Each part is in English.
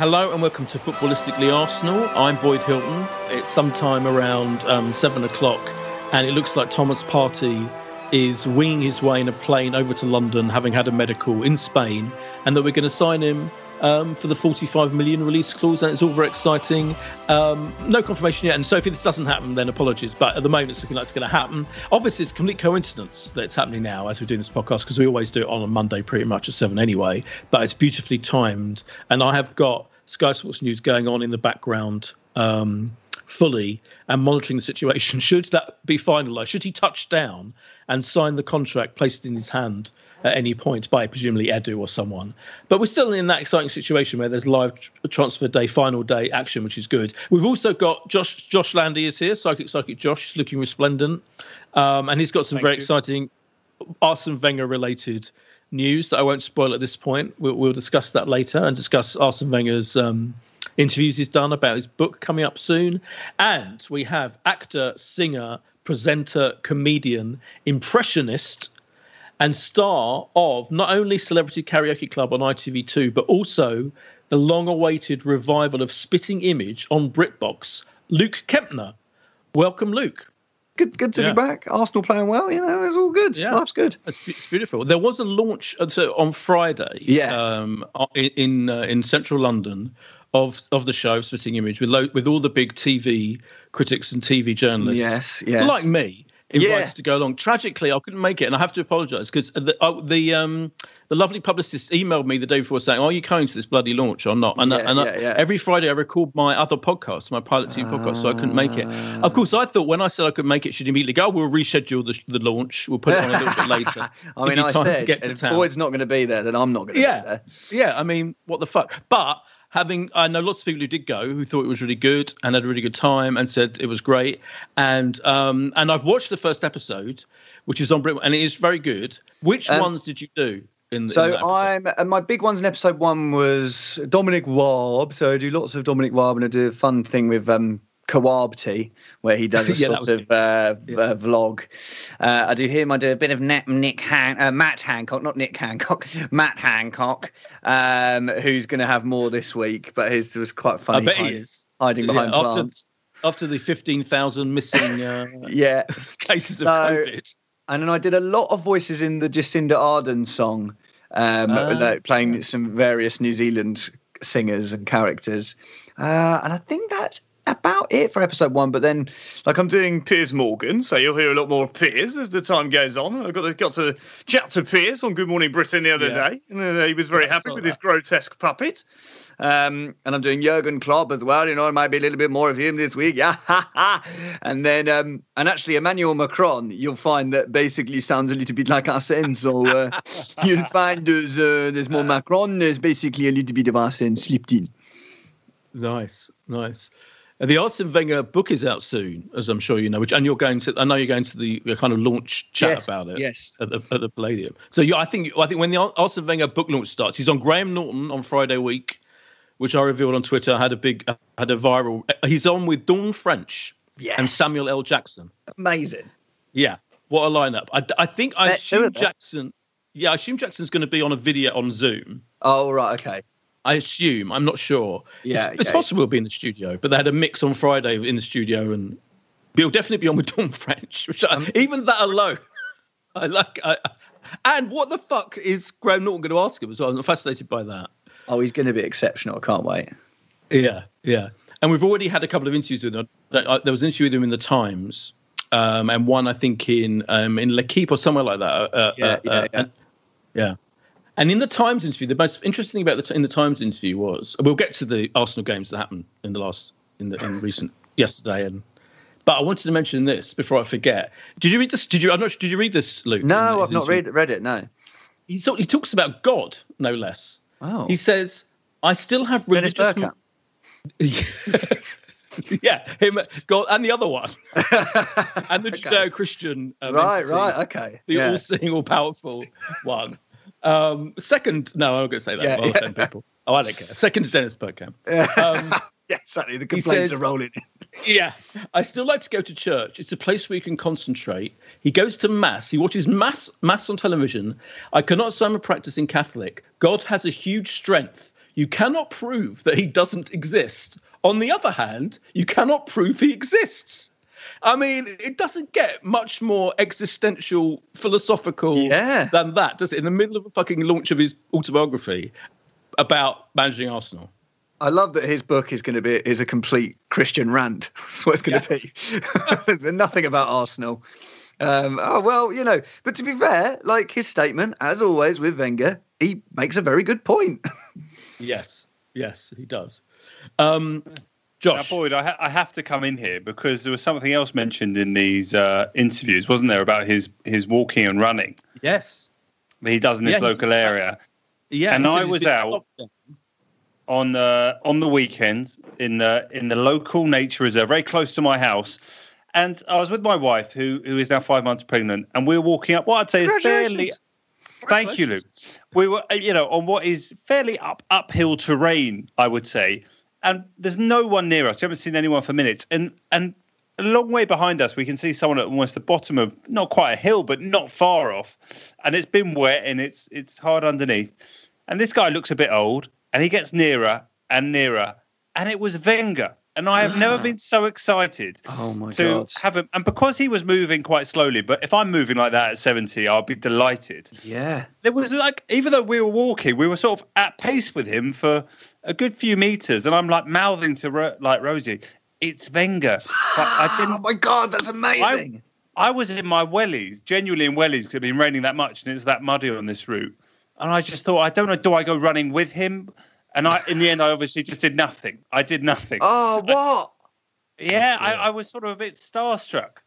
Hello and welcome to Footballistically Arsenal. I'm Boyd Hilton. It's sometime around um, seven o'clock, and it looks like Thomas Partey is winging his way in a plane over to London, having had a medical in Spain, and that we're going to sign him um, for the 45 million release clause, and it's all very exciting. Um, no confirmation yet, and so if this doesn't happen, then apologies. But at the moment, it's looking like it's going to happen. Obviously, it's complete coincidence that it's happening now as we're doing this podcast because we always do it on a Monday, pretty much at seven anyway. But it's beautifully timed, and I have got Sky Sports News going on in the background. Um, fully and monitoring the situation. Should that be finalised, should he touch down and sign the contract, placed in his hand at any point by presumably Edu or someone. But we're still in that exciting situation where there's live transfer day, final day action, which is good. We've also got Josh Josh Landy is here, psychic psychic Josh, looking resplendent, um, and he's got some Thank very you. exciting Arsene Wenger related news that I won't spoil at this point. We'll, we'll discuss that later and discuss Arsene Wenger's um, interviews he's done about his book coming up soon. And we have actor, singer, presenter, comedian, impressionist, and star of not only Celebrity Karaoke Club on ITV2, but also the long awaited revival of Spitting Image on BritBox, Luke Kempner. Welcome, Luke. Good, good to Yeah. be back. Arsenal playing well. You know, it's all good. Yeah. Life's good. It's, it's beautiful. There was a launch uh, so on Friday, Yeah. um, in in, uh, in central London, of of the show Spitting Image with lo- with all the big TV critics and TV journalists, Yes, yes. like me, invited Yeah. to go along. Tragically, I couldn't make it, and I have to apologise because the uh, the um the lovely publicist emailed me the day before saying, "Are you coming to this bloody launch or not?" And, I- Yeah, and I- yeah, yeah. every Friday I record my other podcast, my Pilot Team podcast, so I couldn't make it. Of course, I thought when I said I could make it, she'd immediately go, "We'll reschedule the, the launch. We'll put it on a little bit later." I mean, I said to get to if town. Boyd's not going to be there, then I'm not going to Yeah. be there. Yeah, I mean, what the fuck? But having, I know lots of people who did go who thought it was really good and had a really good time and said it was great. And um, and I've watched the first episode, which is on Brit, and it is very good. Which Um, ones did you do? In, in So episode? I'm and my big ones in episode one was Dominic Raab. So I do lots of Dominic Raab and I do a fun thing with um Kawab Tea, where he does a Yeah, sort of uh, uh, vlog. Uh, I do him. I do a bit of Nick, Nick Han- uh, Matt Hancock, not Nick Hancock, Matt Hancock, um, who's going to have more this week. But his was quite funny. I bet he hiding, is. hiding Yeah, behind after, plants. after the 15,000 missing uh, Yeah. cases of COVID. And then I did a lot of voices in the Jacinda Ardern song, um, Ah. like playing some various New Zealand singers and characters. Uh, and I think that's about it for episode one. But then, like, I'm doing Piers Morgan, so you'll hear a lot more of Piers as the time goes on. I got to, got to chat to Piers on Good Morning Britain the other Yeah. day, and uh, he was very Yeah, happy with that. his grotesque puppet. Um, and I'm doing Jurgen Klopp as well. You know, it might be a little bit more of him this week. Yeah, ha, ha. and then um, and actually Emmanuel Macron, you'll find that basically sounds a little bit like Arsene. So uh, you'll find there's uh, there's more Macron. There's basically a little bit of Arsene slipped in. Nice, nice. The Arsene Wenger book is out soon, as I'm sure you know. Which and you're going to. I know you're going to the, the kind of launch chat Yes, about it. yes. At the, at the Palladium. So you, I think I think when the Ar- Arsene Wenger book launch starts, he's on Graham Norton on Friday week, which I revealed on Twitter. Had a big, had a viral. He's on with Dawn French Yes. and Samuel L. Jackson. Amazing. Yeah, what a lineup! I, I think I assume. Jackson. Yeah, I assume Jackson's going to be on a video on Zoom. Oh right, okay. I assume. I'm not sure. Yeah, it's, it's possible he'll be in the studio, but they had a mix on Friday in the studio, and he'll definitely be on with Tom French. Which I, Um, even that alone, I like. I, and what the fuck is Graham Norton going to ask him as well? I'm fascinated by that. Oh, he's going to be exceptional. I can't wait. Yeah, yeah. And we've already had a couple of interviews with him. Uh, There was an interview with him in the Times, um, and one I think in um, in L'Equipe or somewhere like that. Uh, Yeah, uh, yeah, uh, yeah. And, yeah. And in the Times interview, the most interesting thing about the in the Times interview was we'll get to the Arsenal games that happened in the last in the in recent yesterday and. But I wanted to mention this before I forget. Did you read this? Did you? I'm not. Did you read this, Luke? No, I've not read read it. No. He, sort- he talks about God, no less. Oh. He says, "I still have Dennis religious." Bergkamp. yeah, him, God, and the other one, and the Okay. Judeo-Christian. Um, Right, entity, right, okay. The Yeah. all-seeing, all-powerful one. Um, second, no, I'm going to say that. Yeah, I'll yeah. people. Oh, I don't care. Second is Dennis Bergkamp. Um, yeah, exactly. The complaints says- are rolling in. yeah, I still like to go to church. It's a place where you can concentrate. He goes to mass. He watches mass mass on television. I cannot say I'm a practicing Catholic. God has a huge strength. You cannot prove that he doesn't exist. On the other hand, you cannot prove he exists. I mean, it doesn't get much more existential, philosophical Yeah. than that, does it? In the middle of a fucking launch of his autobiography about managing Arsenal. I love that his book is going to be is a complete Christian rant. That's what it's going to be. There's been nothing about Arsenal. Um, oh well, you know. But to be fair, like his statement, as always with Wenger, he makes a very good point. Yes, yes, he does. Um, Now, Josh, Boyd, I, ha- I have to come in here because there was something else mentioned in these uh, interviews, wasn't there, about his his walking and running yes, that he does in this Yeah, local talks about- area. yeah, And I was out. on the on the weekend in the in the local nature reserve, very close to my house. And I was with my wife, who who is now five months pregnant, and we were walking up what I'd say is fairly. Thank you, Luke. We were, uh, you know, on what is fairly up uphill terrain, I would say, and there's no one near us. We haven't seen anyone for minutes, and and a long way behind us, we can see someone at almost the bottom of not quite a hill, but not far off, and it's been wet and it's it's hard underneath. And this guy looks a bit old, and he gets nearer and nearer, and it was Wenger. And I have never ah. been so excited Oh my to god! have him. And because he was moving quite slowly, but if I'm moving like that at 70, I'll be delighted. Yeah, There was like, even though we were walking, we were sort of at pace with him for a good few meters. And I'm like mouthing to Ro- like Rosie, it's Wenger. But I Oh didn't. my god, that's amazing. I was in my wellies, genuinely in wellies, because it's been raining that much and it's that muddy on this route. And I just thought, I don't know, do I go running with him? And I, in the end, I obviously just did nothing. I did nothing. oh what? yeah, I, I was sort of a bit starstruck.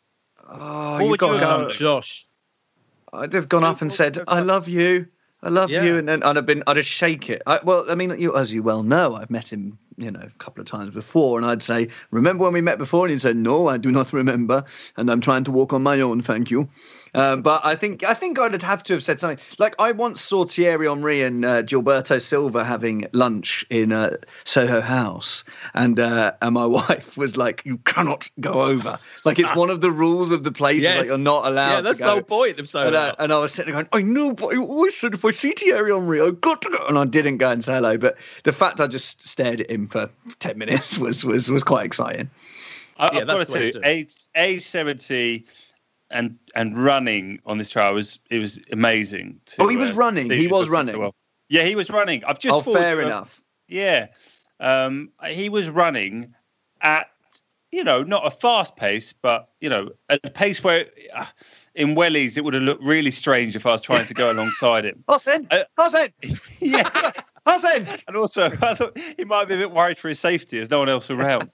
Oh, What you would got you to go. Josh. I'd have gone up and said, "I love you, I love Yeah. you," and then I'd have been, I'd have shake it. I, well, I mean, you, as you well know, I've met him, you know, a couple of times before, and I'd say, "Remember when we met before?" And he said, "No, I do not remember, and I'm trying to walk on my own, thank you." Um, but I think I think I'd have to have said something like I once saw Thierry Henry and uh, Gilberto Silva having lunch in uh, Soho House, and uh, and my wife was like, "You cannot go over." Like it's one of the rules of the place. is, Like you're not allowed Yeah, that's to the whole point of so. And, uh, and I was sitting there going, I know, but I always said if I see Thierry Henry, I've got to go. And I didn't go and say hello. But the fact I just stared at him for 10 minutes was was, was quite exciting. I, Yeah, I've got that's to tell you, age age seventy, and and running on this trail was it was amazing. To, Oh, he was uh, running. He was looking so running. well. Yeah, he was running. I've just oh, fair enough. Yeah, um, he was running at you know, not a fast pace, but you know, at a pace where uh, in wellies it would have looked really strange if I was trying to go alongside him. Hossein, Uh, Hossein, yeah, Hossein. and also I thought he might be a bit worried for his safety. There's no one else around,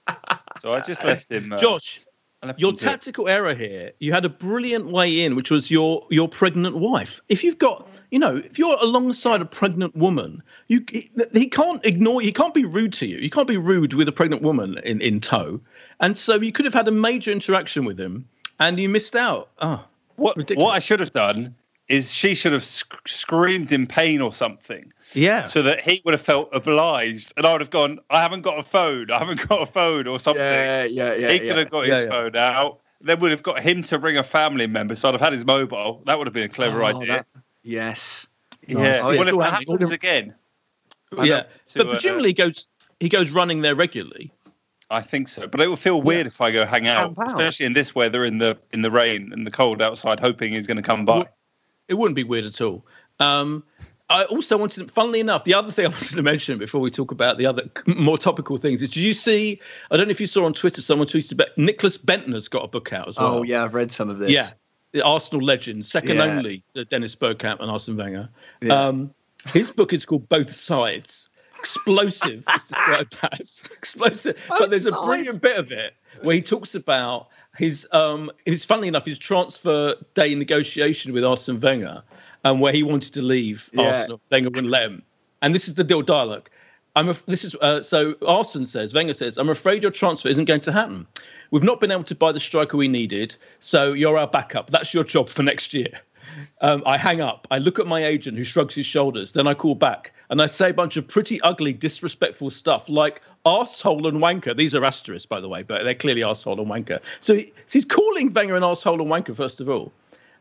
so I just left him. Uh, Josh, I left your to it. tactical error here. You had a brilliant way in, which was your your pregnant wife. If you've got, you know, if you're alongside a pregnant woman, you he, he can't ignore. He can't be rude to you. You can't be rude with a pregnant woman in in tow. And so you could have had a major interaction with him, and you missed out. Oh, What ridiculous. what I should have done is she should have sc- screamed in pain or something, yeah. so that he would have felt obliged, and I would have gone, "I haven't got a phone. I haven't got a phone," or something. Yeah, yeah, yeah. he yeah. could have got Yeah, his yeah. phone out. Then would have got him to ring a family member. So I'd have had his mobile. That would have been a clever Oh, idea. that- Yes. yeah. Oh, yeah, well, if that happening. happens again, yeah. know, to, but uh, presumably he goes he goes running there regularly. I think so. But it would feel weird if I go hang out, out. especially in this weather, in the in the rain and the cold outside, hoping he's going to come by. Well, It wouldn't be weird at all. Um, I also wanted, funnily enough, the other thing I wanted to mention before we talk about the other more topical things is: Did you see? I don't know if you saw on Twitter. Someone tweeted about Nicklas Bendtner's got a book out as well. Oh yeah, I've read some of this. yeah, the Arsenal legend, second Yeah. only to Dennis Bergkamp and Arsene Wenger. Yeah. Um, his book is called Both Sides. Explosive is described as explosive, but there's a brilliant bit of it where he talks about his um his funnily enough his transfer day negotiation with Arsene Wenger and where he wanted to leave Yeah. Arsenal Wenger wouldn't let him. And this is the deal dialogue I'm af- this is uh, so Arsene says Wenger says I'm afraid your transfer isn't going to happen. We've not been able to buy the striker we needed so you're our backup. That's your job for next year um, I hang up. I look at my agent who shrugs his shoulders. Then I call back and I say a bunch of pretty ugly, disrespectful stuff like asshole and wanker. These are asterisks, by the way, but they're clearly arsehole and wanker. So, he, so he's calling Wenger an asshole and wanker, first of all.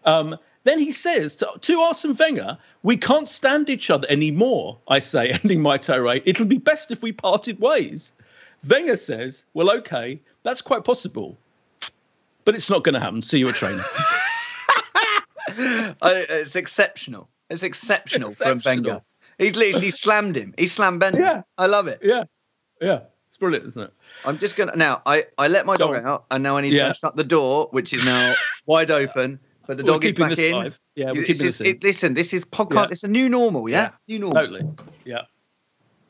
Um, then he says to, to Arsene Wenger, We can't stand each other anymore, I say, ending my tirade. It'll be best if we parted ways. Wenger says, Well, okay, that's quite possible. But it's not going to happen. See you at training. I, it's exceptional. It's exceptional, from Exceptional. Wenger. He's literally slammed him. He slammed Bendtner. Yeah. I love it. yeah. Yeah. It's brilliant, isn't it? I'm just gonna now. I I let my Go dog on. out, and now I need Yeah. to shut the door, which is now wide open. But the dog is back in. live. Yeah, we're This keeping is- it- listen, this is podcast. Yeah. It's a new normal. Yeah, Yeah. new normal. Totally. Yeah.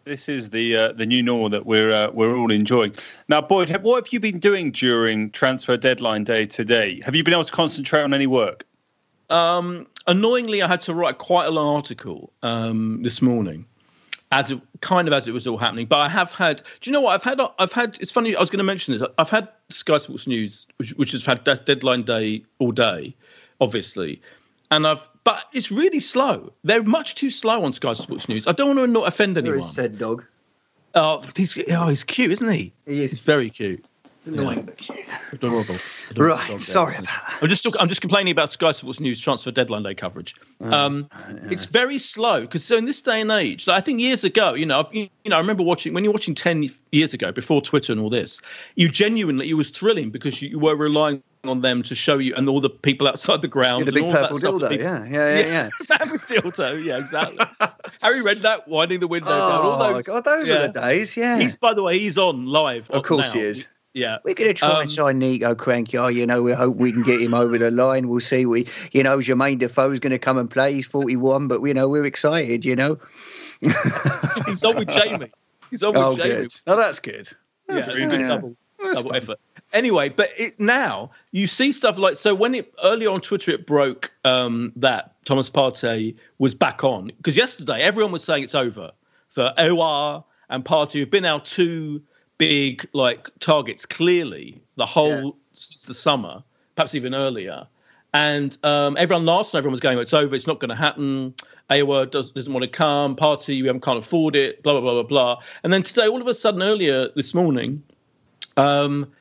This is the uh, the new normal that we're uh, we're all enjoying. Now, Boyd, what have you been doing during transfer deadline day today? Have you been able to concentrate on any work? Um, annoyingly, I had to write quite a long article um, this morning, as it kind of as it was all happening. But I have had. Do you know what I've had? I've had. It's funny. I was going to mention this. I've had Sky Sports News, which, which has had de- deadline day all day, obviously, and I've. But it's really slow. They're much too slow on Sky Sports News. I don't want to not offend anyone. is said dog. Oh, he's, oh, he's cute, isn't he? He is He's very cute. Annoying, but cute. Adorable. Adorable Right, dog, sorry about that. I'm just talk- I'm just complaining about Sky Sports News transfer deadline day coverage. Um, It's very slow because so in this day and age, like I think years ago, you know, you, you know, I remember watching when you're watching ten years ago before Twitter and all this, you genuinely it was thrilling because you, you were relying on them to show you and all the people outside the grounds Yeah, the big and all purple that stuff. dildo. People- Yeah, yeah, yeah, yeah. Man with dildo, yeah, exactly. Harry Redknapp winding the window down. All Oh those, God, those yeah. are the days. Yeah, He's by the way, he's on live. of on course now. he is. Yeah. We're going to try Um, and sign Niko Kranjcar. Oh, you know, we hope we can get him over the line. We'll see. We, you know, Jermaine Defoe is going to come and play. He's 41, but, you know, we're excited, you know. he's on with Jamie. He's on Oh, with Jamie. good. Oh, that's good. yeah, That's it's really good. double, That's double fun. effort. Anyway, but it, now you see stuff like so when it earlier on Twitter it broke um, that Thomas Partey was back on because yesterday everyone was saying it's over for Aouar and Partey who've been our two big like targets clearly the whole since the summer, perhaps even earlier. And um, everyone last night, everyone was going, it's over, it's not going to happen. Aouar does, doesn't want to come. Partey, we can't afford it, blah, blah, blah, blah, blah. And then today, all of a sudden, earlier this morning, um,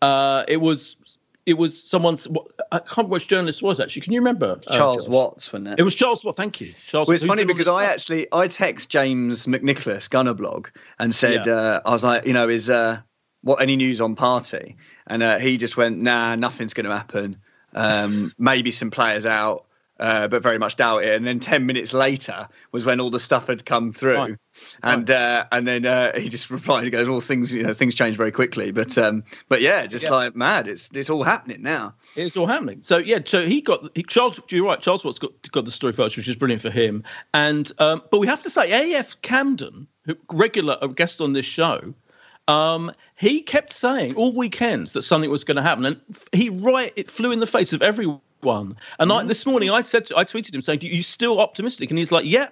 uh, it was it was someone's. I can't remember which journalist was actually. Can you remember? uh, Charles Josh? Watts, wasn't it? It was Charles Watts. Thank you, Charles. Well, it's funny because I actually I text James McNicholas Gunnerblog and said Yeah. uh, I was like, you know, is uh, what any news on Partey? And uh, he just went, nah, nothing's going to happen. Um, maybe some players out, uh, but very much doubt it. And then ten minutes later was when all the stuff had come through. Fine. And uh, and then uh, he just replied. He goes, "All things, you know, things change very quickly." But um, but yeah, just Yeah. like mad. It's it's all happening now. It's all happening. So yeah, so he got he, Charles. You're right. Charles Watts got got the story first, which is brilliant for him. And um, but we have to say, AF Camden, who regular a guest on this show, um, he kept saying all weekends that something was going to happen, and he right it flew in the face of everyone. And I, this morning, I said to, I tweeted him saying, "Do you still optimistic?" And he's like, "Yeah,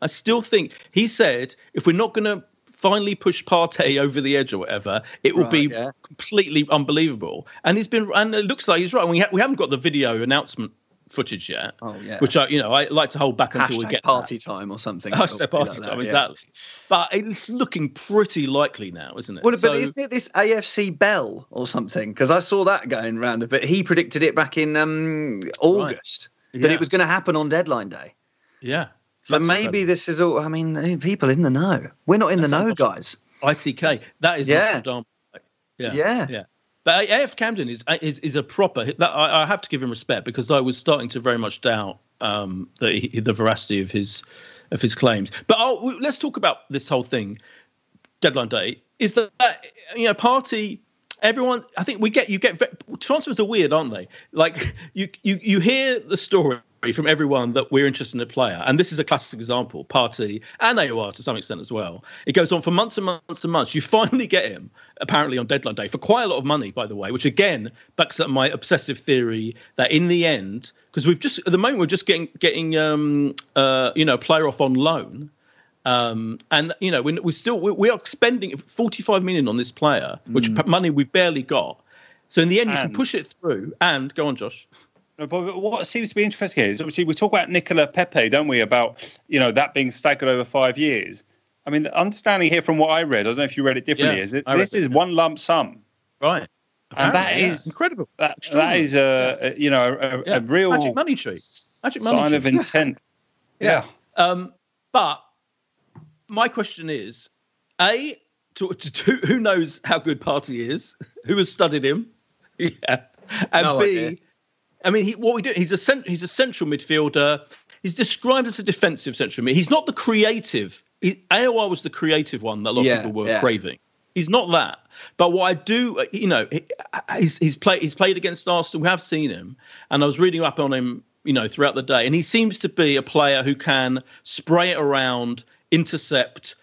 I still think." He said, "If we're not going to." Finally push Partey over the edge or whatever, it will Right, be yeah. completely unbelievable. And he's been, and it looks like he's right. We, ha- we haven't got the video announcement footage yet. Oh, yeah. Which I, you know, I like to hold back until we get party time or something. Hashtag party like time, that, yeah. exactly. But it's looking pretty likely now, isn't it? Well, So- but isn't it this AFC Bell or something? Because I saw that going round a bit. He predicted it back in um, August that Yeah. it was going to happen on deadline day. yeah. So That's maybe incredible. this is all. I mean, people in the know. We're not in the know, guys. ITK. That is Yeah. Yeah. Yeah. Yeah. But AF Camden is is is a proper. That I, I have to give him respect because I was starting to very much doubt um, the the veracity of his of his claims. But I'll, let's talk about this whole thing. Deadline day is that you know party. Everyone, I think we get you get transfers are weird, aren't they? Like you you you hear the story from everyone that we're interested in a player, and this is a classic example. Partey and Aouar to some extent as well. It goes on for months and months and months. You finally get him apparently on deadline day for quite a lot of money, by the way, which again backs up my obsessive theory that in the end, because we've just at the moment we're just getting getting um uh you know a player off on loan. Um, and you know, we, we still we, we are spending 45 million on this player, which p- money we've barely got. So in the end, you can push it through. And go on, Josh. But what seems to be interesting here is obviously we talk about Nicola Pepe, don't we? About you know that being staggered over five years. I mean, the understanding here from what I read, I don't know if you read it differently, Yeah, is that I read this it, is one lump sum, Right. and that yeah. is incredible. That, that is a, a you know a, Yeah. a real magic money tree. Magic money sign tree. of intent. yeah. Um, but my question is, a to, to, to who knows how good Partey is? Who has studied him? Yeah, and No B, idea. I mean, he, what we do? He's a cent, he's a central midfielder. He's described as a defensive central mid. He's not the creative. He, Aouar was the creative one that a lot Yeah, of people were yeah. craving. He's not that. But what I do, you know, he- he's he's played he's played against Arsenal. We have seen him, and I was reading up on him, you know, throughout the day, and he seems to be a player who can spray it around, intercept,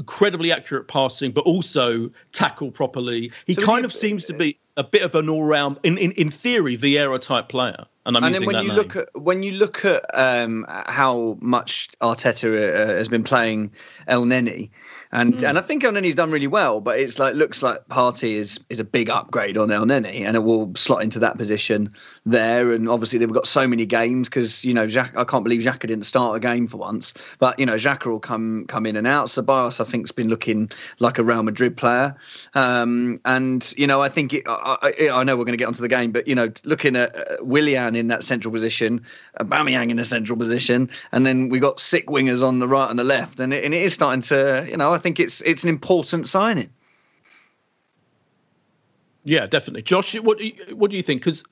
incredibly accurate passing, but also tackle properly. He So kind he- of seems to be a bit of an all-round, in in, in theory, Vieira type player. And I'm and then when you name. look at when you look at um, how much Arteta uh, has been playing Elneny, and and I think Elneny's done really well, but it's like looks like Partey is is a big upgrade on Elneny, and it will slot into that position there. And obviously they've got so many games because you know Jack, I can't believe Xhaka didn't start a game for once, but you know Xhaka will come come in and out. Ceballos I think's been looking like a Real Madrid player, um, and you know I think it, I, I, I know we're going to get onto the game, but you know looking at uh, Willian in that central position, Aubameyang in the central position, and then we got sick wingers on the right and the left, and it, and it is starting to, you know, I think it's it's an important signing. Yeah, definitely. Josh, what do you, what do you think? Because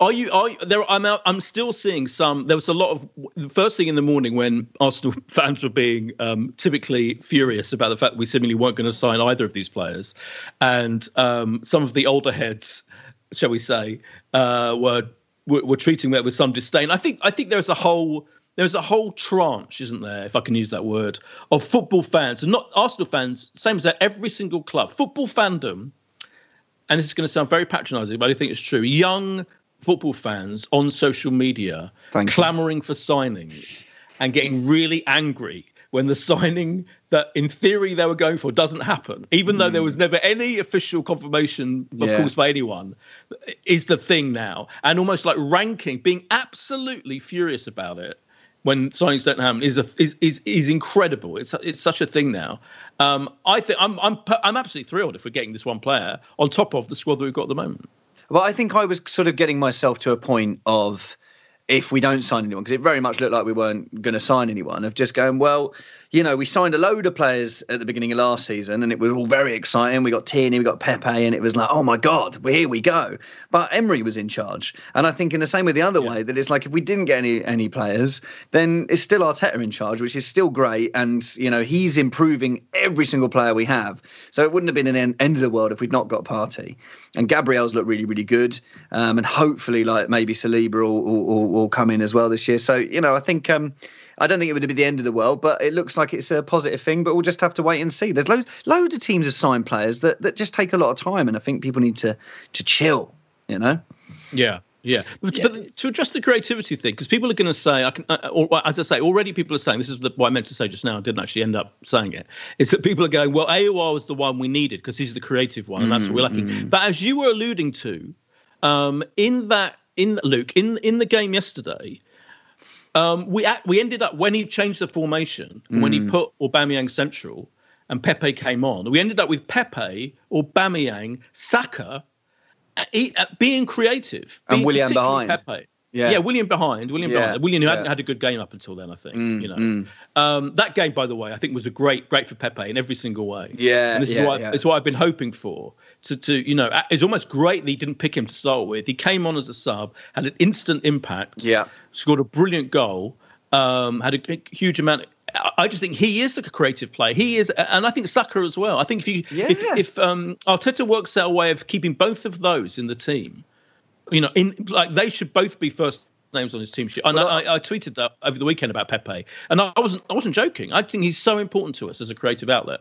are you are you, there? I'm out, I'm still seeing some. There was a lot of first thing in the morning when Arsenal fans were being um, typically furious about the fact we seemingly weren't going to sign either of these players, and um, some of the older heads, shall we say, uh, were, were were treating that with some disdain. I think I think there's a whole there's a whole tranche, isn't there, if I can use that word, of football fans and not Arsenal fans, same as that every single club, football fandom and this is going to sound very patronizing, but I think it's true. Young football fans on social media Thank you. clamoring for signings and getting really angry when the signing that in theory they were going for doesn't happen, even though there was never any official confirmation, of Hmm. Yeah. course, by anyone, is the thing now. And almost like ranking, being absolutely furious about it when signings don't happen is a, is, is is incredible. It's it's such a thing now. Um, I think I'm I'm I'm absolutely thrilled if we're getting this one player on top of the squad that we've got at the moment. Well, I think I was sort of getting myself to a point of if we don't sign anyone, because it very much looked like we weren't going to sign anyone, of just going, well, you know, we signed a load of players at the beginning of last season and it was all very exciting. We got Tierney, we got Pepe, and it was like, oh my God, well, here we go. But Emery was in charge. And I think in the same way the other yeah. way, that it's like if we didn't get any any players, then it's still Arteta in charge, which is still great. And, you know, he's improving every single player we have. So it wouldn't have been an end of the world if we'd not got Partey. And Gabriel's looked really, really good. Um, and hopefully, like maybe Saliba will, will, will, come in as well this year. So, you know, I think. Um, I don't think it would be the end of the world, but it looks like it's a positive thing. But we'll just have to wait and see. There's loads, loads of teams have signed players that, that just take a lot of time, and I think people need to to chill. You know. Yeah. Yeah. But, yeah. but to address the creativity thing, because people are going to say, I can, uh, or as I say, already people are saying, this is what I meant to say just now, I didn't actually end up saying it, is that people are going, well, Aouar was the one we needed because he's the creative one, and that's what we're lacking. Mm. But as you were alluding to, um, in that, in Luke, in in the game yesterday, um, we we ended up when he changed the formation, mm. when he mm. put Aubameyang central and Pepe came on, we ended up with Pepe, Aubameyang, Saka, uh, uh, being creative and Willian behind. Pepe. Yeah. yeah, Willian behind, Willian yeah. behind, Willian who yeah. hadn't had a good game up until then. I think mm, you know mm. um, that game, by the way, I think was a great, great for Pepe in every single way. Yeah, and this yeah, is what it's what I've been hoping for. To, to you know, it's almost great that he didn't pick him to start with. He came on as a sub, had an instant impact. Yeah, scored a brilliant goal. Um, had a, a huge amount. Of, I just think he is like a creative player. He is, and I think Saka as well. I think if you yeah. if, if um, Arteta works out a way of keeping both of those in the team, you know, in like they should both be first names on his team sheet. And well, I, I, tweeted that over the weekend about Pepe, and I wasn't I wasn't joking. I think he's so important to us as a creative outlet.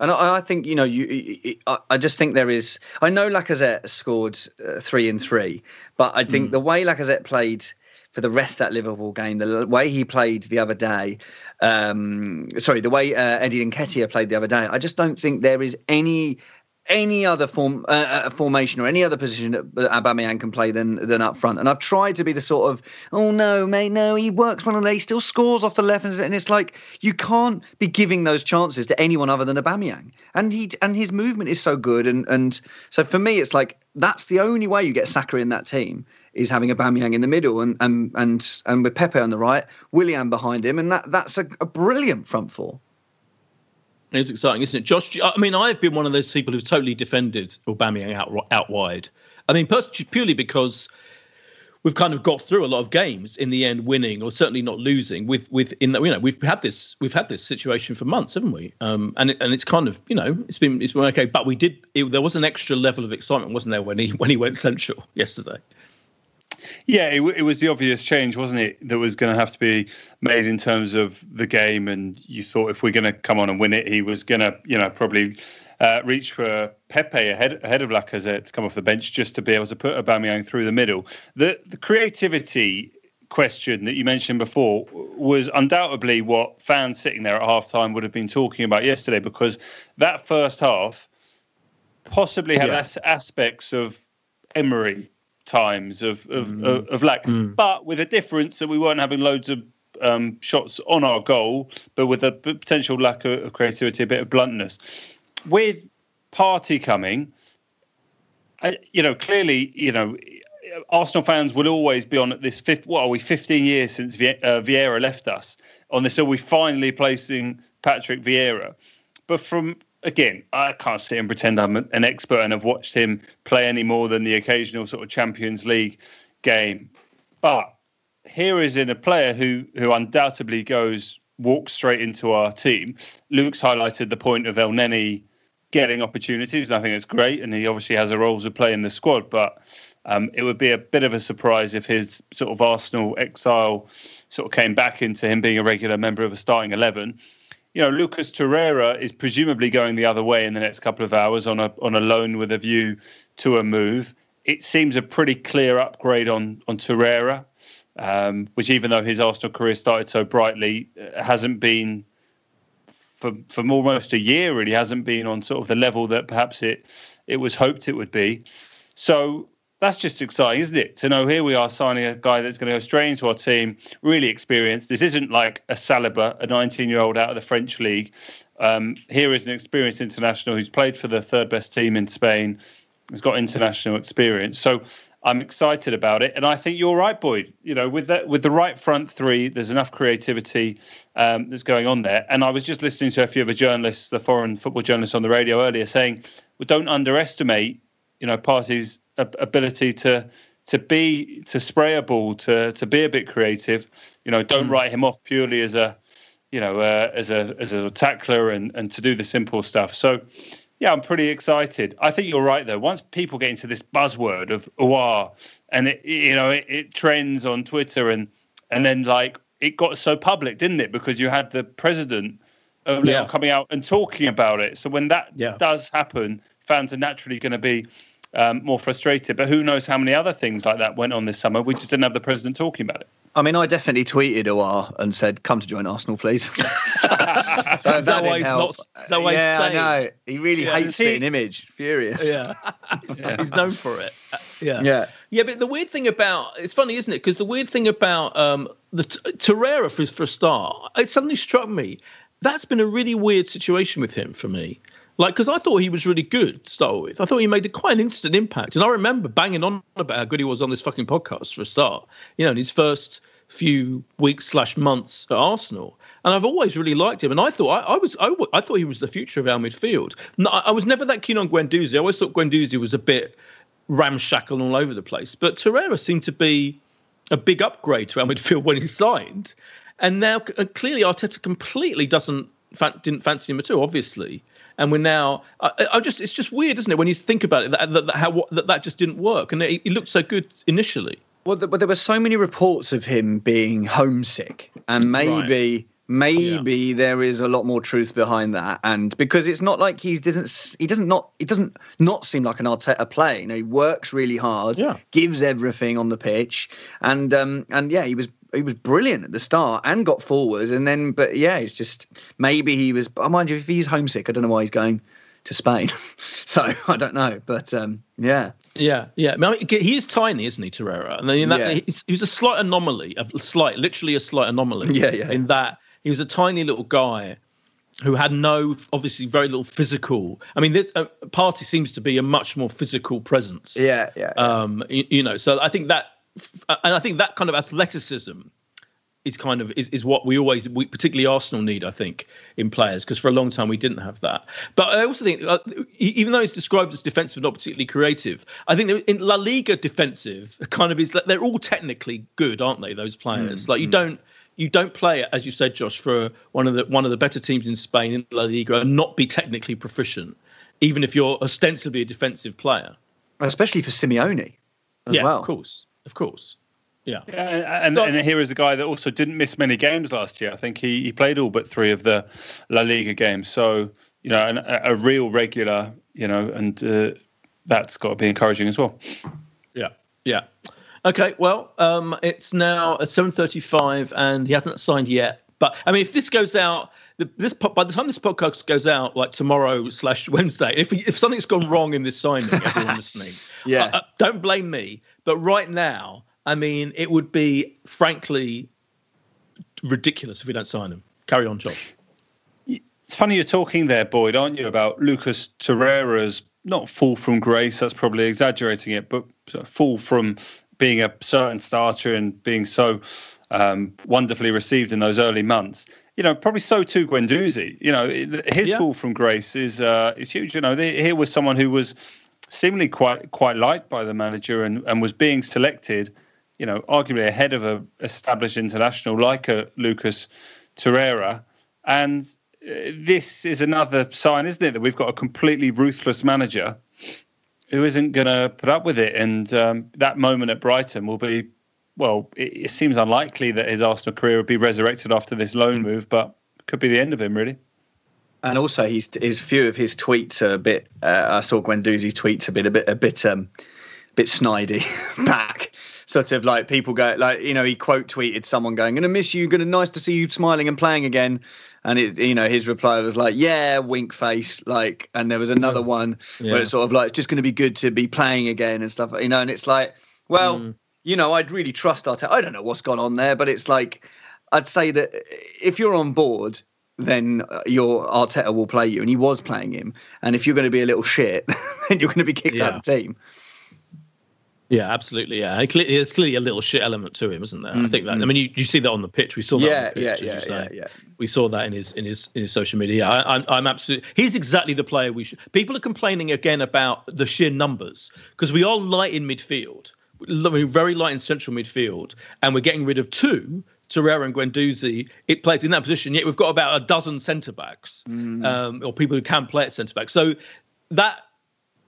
And I, I think you know you. I just think there is. I know Lacazette scored uh, three and three, but I think mm. the way Lacazette played for the rest of that Liverpool game, the way he played the other day, um, sorry, the way uh, Eddie Nketiah played the other day, I just don't think there is any any other form uh, uh, formation or any other position that Aubameyang can play than than up front. And I've tried to be the sort of, oh no, mate, no, he works one of he still scores off the left, and it's like you can't be giving those chances to anyone other than Aubameyang. And he and his movement is so good, and and so for me, it's like that's the only way you get Saka in that team is having Aubameyang in the middle and and and and with Pepe on the right, Willian behind him, and that that's a, a brilliant front four. It's exciting, isn't it, Josh? I mean, I've been one of those people who've totally defended Aubameyang out out wide. I mean, purely because we've kind of got through a lot of games in the end, winning or certainly not losing. With with in that you know we've had this we've had this situation for months, haven't we? Um, and it, and it's kind of you know it's been it's been okay, but we did it, there was an extra level of excitement, wasn't there, when he when he went central yesterday? Yeah, it, it, was the obvious change, wasn't it, that was going to have to be made in terms of the game. And you thought if we're going to come on and win it, he was going to, you know, probably uh, reach for Pepe ahead ahead of Lacazette to come off the bench just to be able to put Aubameyang through the middle. The the creativity question that you mentioned before was undoubtedly what fans sitting there at halftime would have been talking about yesterday because that first half possibly had yeah. aspects of Emery times of of, mm. of, of lack, mm. but with a difference that we weren't having loads of um, shots on our goal, but with a potential lack of, of creativity, a bit of bluntness. With Partey coming, uh, you know, clearly, you know, Arsenal fans will always be on this fifth. What are we? Fifteen years since Vie- uh, Vieira left us. On this, are we finally placing Patrick Vieira? But from again, I can't sit and pretend I'm an expert and have watched him play any more than the occasional sort of Champions League game. But here is in a player who who undoubtedly goes walks straight into our team. Luke's highlighted the point of Elneny getting opportunities. I think it's great, and he obviously has a role to play in the squad. But um, it would be a bit of a surprise if his sort of Arsenal exile sort of came back into him being a regular member of a starting eleven you know, Lucas Torreira is presumably going the other way in the next couple of hours on a on a loan with a view to a move. It seems a pretty clear upgrade on on Torreira, um, which even though his Arsenal career started so brightly, uh, hasn't been for for almost a year. Really, hasn't been on sort of the level that perhaps it it was hoped it would be. So that's just exciting, isn't it? To know here we are signing a guy that's going to go straight into our team, really experienced. This isn't like a Saliba, a 19 year old out of the French league. Um, here is an experienced international who's played for the third best team in Spain, has got international experience. So I'm excited about it, and I think you're right, Boyd. You know, with the with the right front three, there's enough creativity um, that's going on there. And I was just listening to a few of the journalists, the foreign football journalists on the radio earlier, saying, "Well, don't underestimate, you know, Partey's ability to to be to spray a ball, to to be a bit creative. You know, don't mm. write him off purely as a, you know, uh, as a as a tackler and and to do the simple stuff. So." Yeah, I'm pretty excited. I think you're right though. Once people get into this buzzword of Aouar, and it you know it, it trends on Twitter and and then like it got so public, didn't it? Because you had the president of yeah. coming out and talking about it. So when that yeah. does happen, fans are naturally going to be um, more frustrated. But who knows how many other things like that went on this summer? We just didn't have the president talking about it. I mean, I definitely tweeted Aouar and said, "Come to join Arsenal, please." so, so that, that why he's not. That why yeah, I know. He really yeah, hates it in image. Furious. Yeah. yeah. he's known for it. Yeah. Yeah. Yeah, but the weird thing about it's funny, isn't it? Because the weird thing about um, the Torreira for for a start, it suddenly struck me that's been a really weird situation with him for me. Like, because I thought he was really good to start with. I thought he made a, quite an instant impact. And I remember banging on about how good he was on this fucking podcast for a start, you know, in his first few weeks slash months at Arsenal. And I've always really liked him. And I thought I, I was I, I, thought he was the future of our midfield. No, I, I was never that keen on Guendouzi. I always thought Guendouzi was a bit ramshackle all over the place. But Torreira seemed to be a big upgrade to our midfield when he signed. And now uh, clearly Arteta completely doesn't didn't fancy him at all, obviously and we're now. I, I, just it's just weird, isn't it, when you think about it that that, that how that, that just didn't work, and it, it looked so good initially. Well, but there were so many reports of him being homesick, and maybe. Right. Maybe yeah. there is a lot more truth behind that, and because it's not like he doesn't he doesn't not he doesn't not seem like an Arteta player. You know, he works really hard, yeah. gives everything on the pitch, and um and yeah, he was he was brilliant at the start and got forward, and then but yeah, it's just maybe he was. I mind you, if he's homesick, I don't know why he's going to Spain. so I don't know, but um, yeah. Yeah, yeah. I mean, he is tiny, isn't he, Torreira? And then that, yeah. he's, he was a slight anomaly, a slight, literally a slight anomaly. Yeah, yeah. In that he was a tiny little guy who had no, obviously, very little physical. I mean, this uh, Partey seems to be a much more physical presence. Yeah, yeah. yeah. Um, you, you know, so I think that and I think that kind of athleticism is kind of is, is what we always we, particularly arsenal need i think in players because for a long time we didn't have that but i also think uh, even though it's described as defensive not particularly creative i think in la liga defensive kind of is they're all technically good aren't they those players mm, like you mm. don't you don't play as you said josh for one of the one of the better teams in spain in la liga and not be technically proficient even if you're ostensibly a defensive player especially for simeone yeah well. of course of course. Yeah. yeah and, so, and here is a guy that also didn't miss many games last year. I think he, he played all but three of the La Liga games. So, you know, an, a, real regular, you know, and uh, that's got to be encouraging as well. Yeah. Yeah. Okay. Well, um, it's now 7.35 and he hasn't signed yet. But, I mean, if this goes out, the, this by the time this podcast goes out, like tomorrow slash Wednesday, if if something's gone wrong in this signing, everyone listening, yeah, uh, uh, don't blame me. But right now, I mean, it would be frankly ridiculous if we don't sign him. Carry on, Josh. It's funny you're talking there, Boyd, aren't you, about Lucas Torreira's not fall from grace. That's probably exaggerating it, but fall from being a certain starter and being so um, wonderfully received in those early months you know, probably so too Guendouzi. You know, his yeah. fall from grace is uh, is huge. You know, here was someone who was seemingly quite quite liked by the manager and, and was being selected. You know, arguably ahead of a established international like a Lucas Torreira, and uh, this is another sign, isn't it, that we've got a completely ruthless manager who isn't going to put up with it. And um, that moment at Brighton will be well, it, it, seems unlikely that his Arsenal career would be resurrected after this loan move, but could be the end of him, really. And also, his his few of his tweets are a bit. Uh, I saw Guendouzi's tweets a bit, a bit, a bit, um, a bit snidey back. Sort of like people go, like you know, he quote tweeted someone going, "Gonna miss you. Gonna nice to see you smiling and playing again." And it, you know, his reply was like, "Yeah, wink face." Like, and there was another one yeah. where it's sort of like, "It's just going to be good to be playing again and stuff." You know, and it's like, well. Mm you know, I'd really trust Arteta. I don't know what's gone on there, but it's like I'd say that if you're on board, then uh, your Arteta will play you, and he was playing him. And if you're going to be a little shit, then you're going to be kicked yeah. out of the team. Yeah, absolutely. Yeah, it cle- there's clearly a little shit element to him, isn't there? I think that. I mean, you, you see that on the pitch. We saw that. Yeah, on the pitch, yeah, as you yeah, say. yeah, yeah. We saw that in his in his in his social media. Yeah, I, I'm I'm absolutely. He's exactly the player we should. People are complaining again about the sheer numbers because we are light in midfield. We're very light in central midfield, and we're getting rid of two. Torreira and Guendouzi, it plays in that position. Yet we've got about a dozen centre backs, um, or people who can play at centre back. So that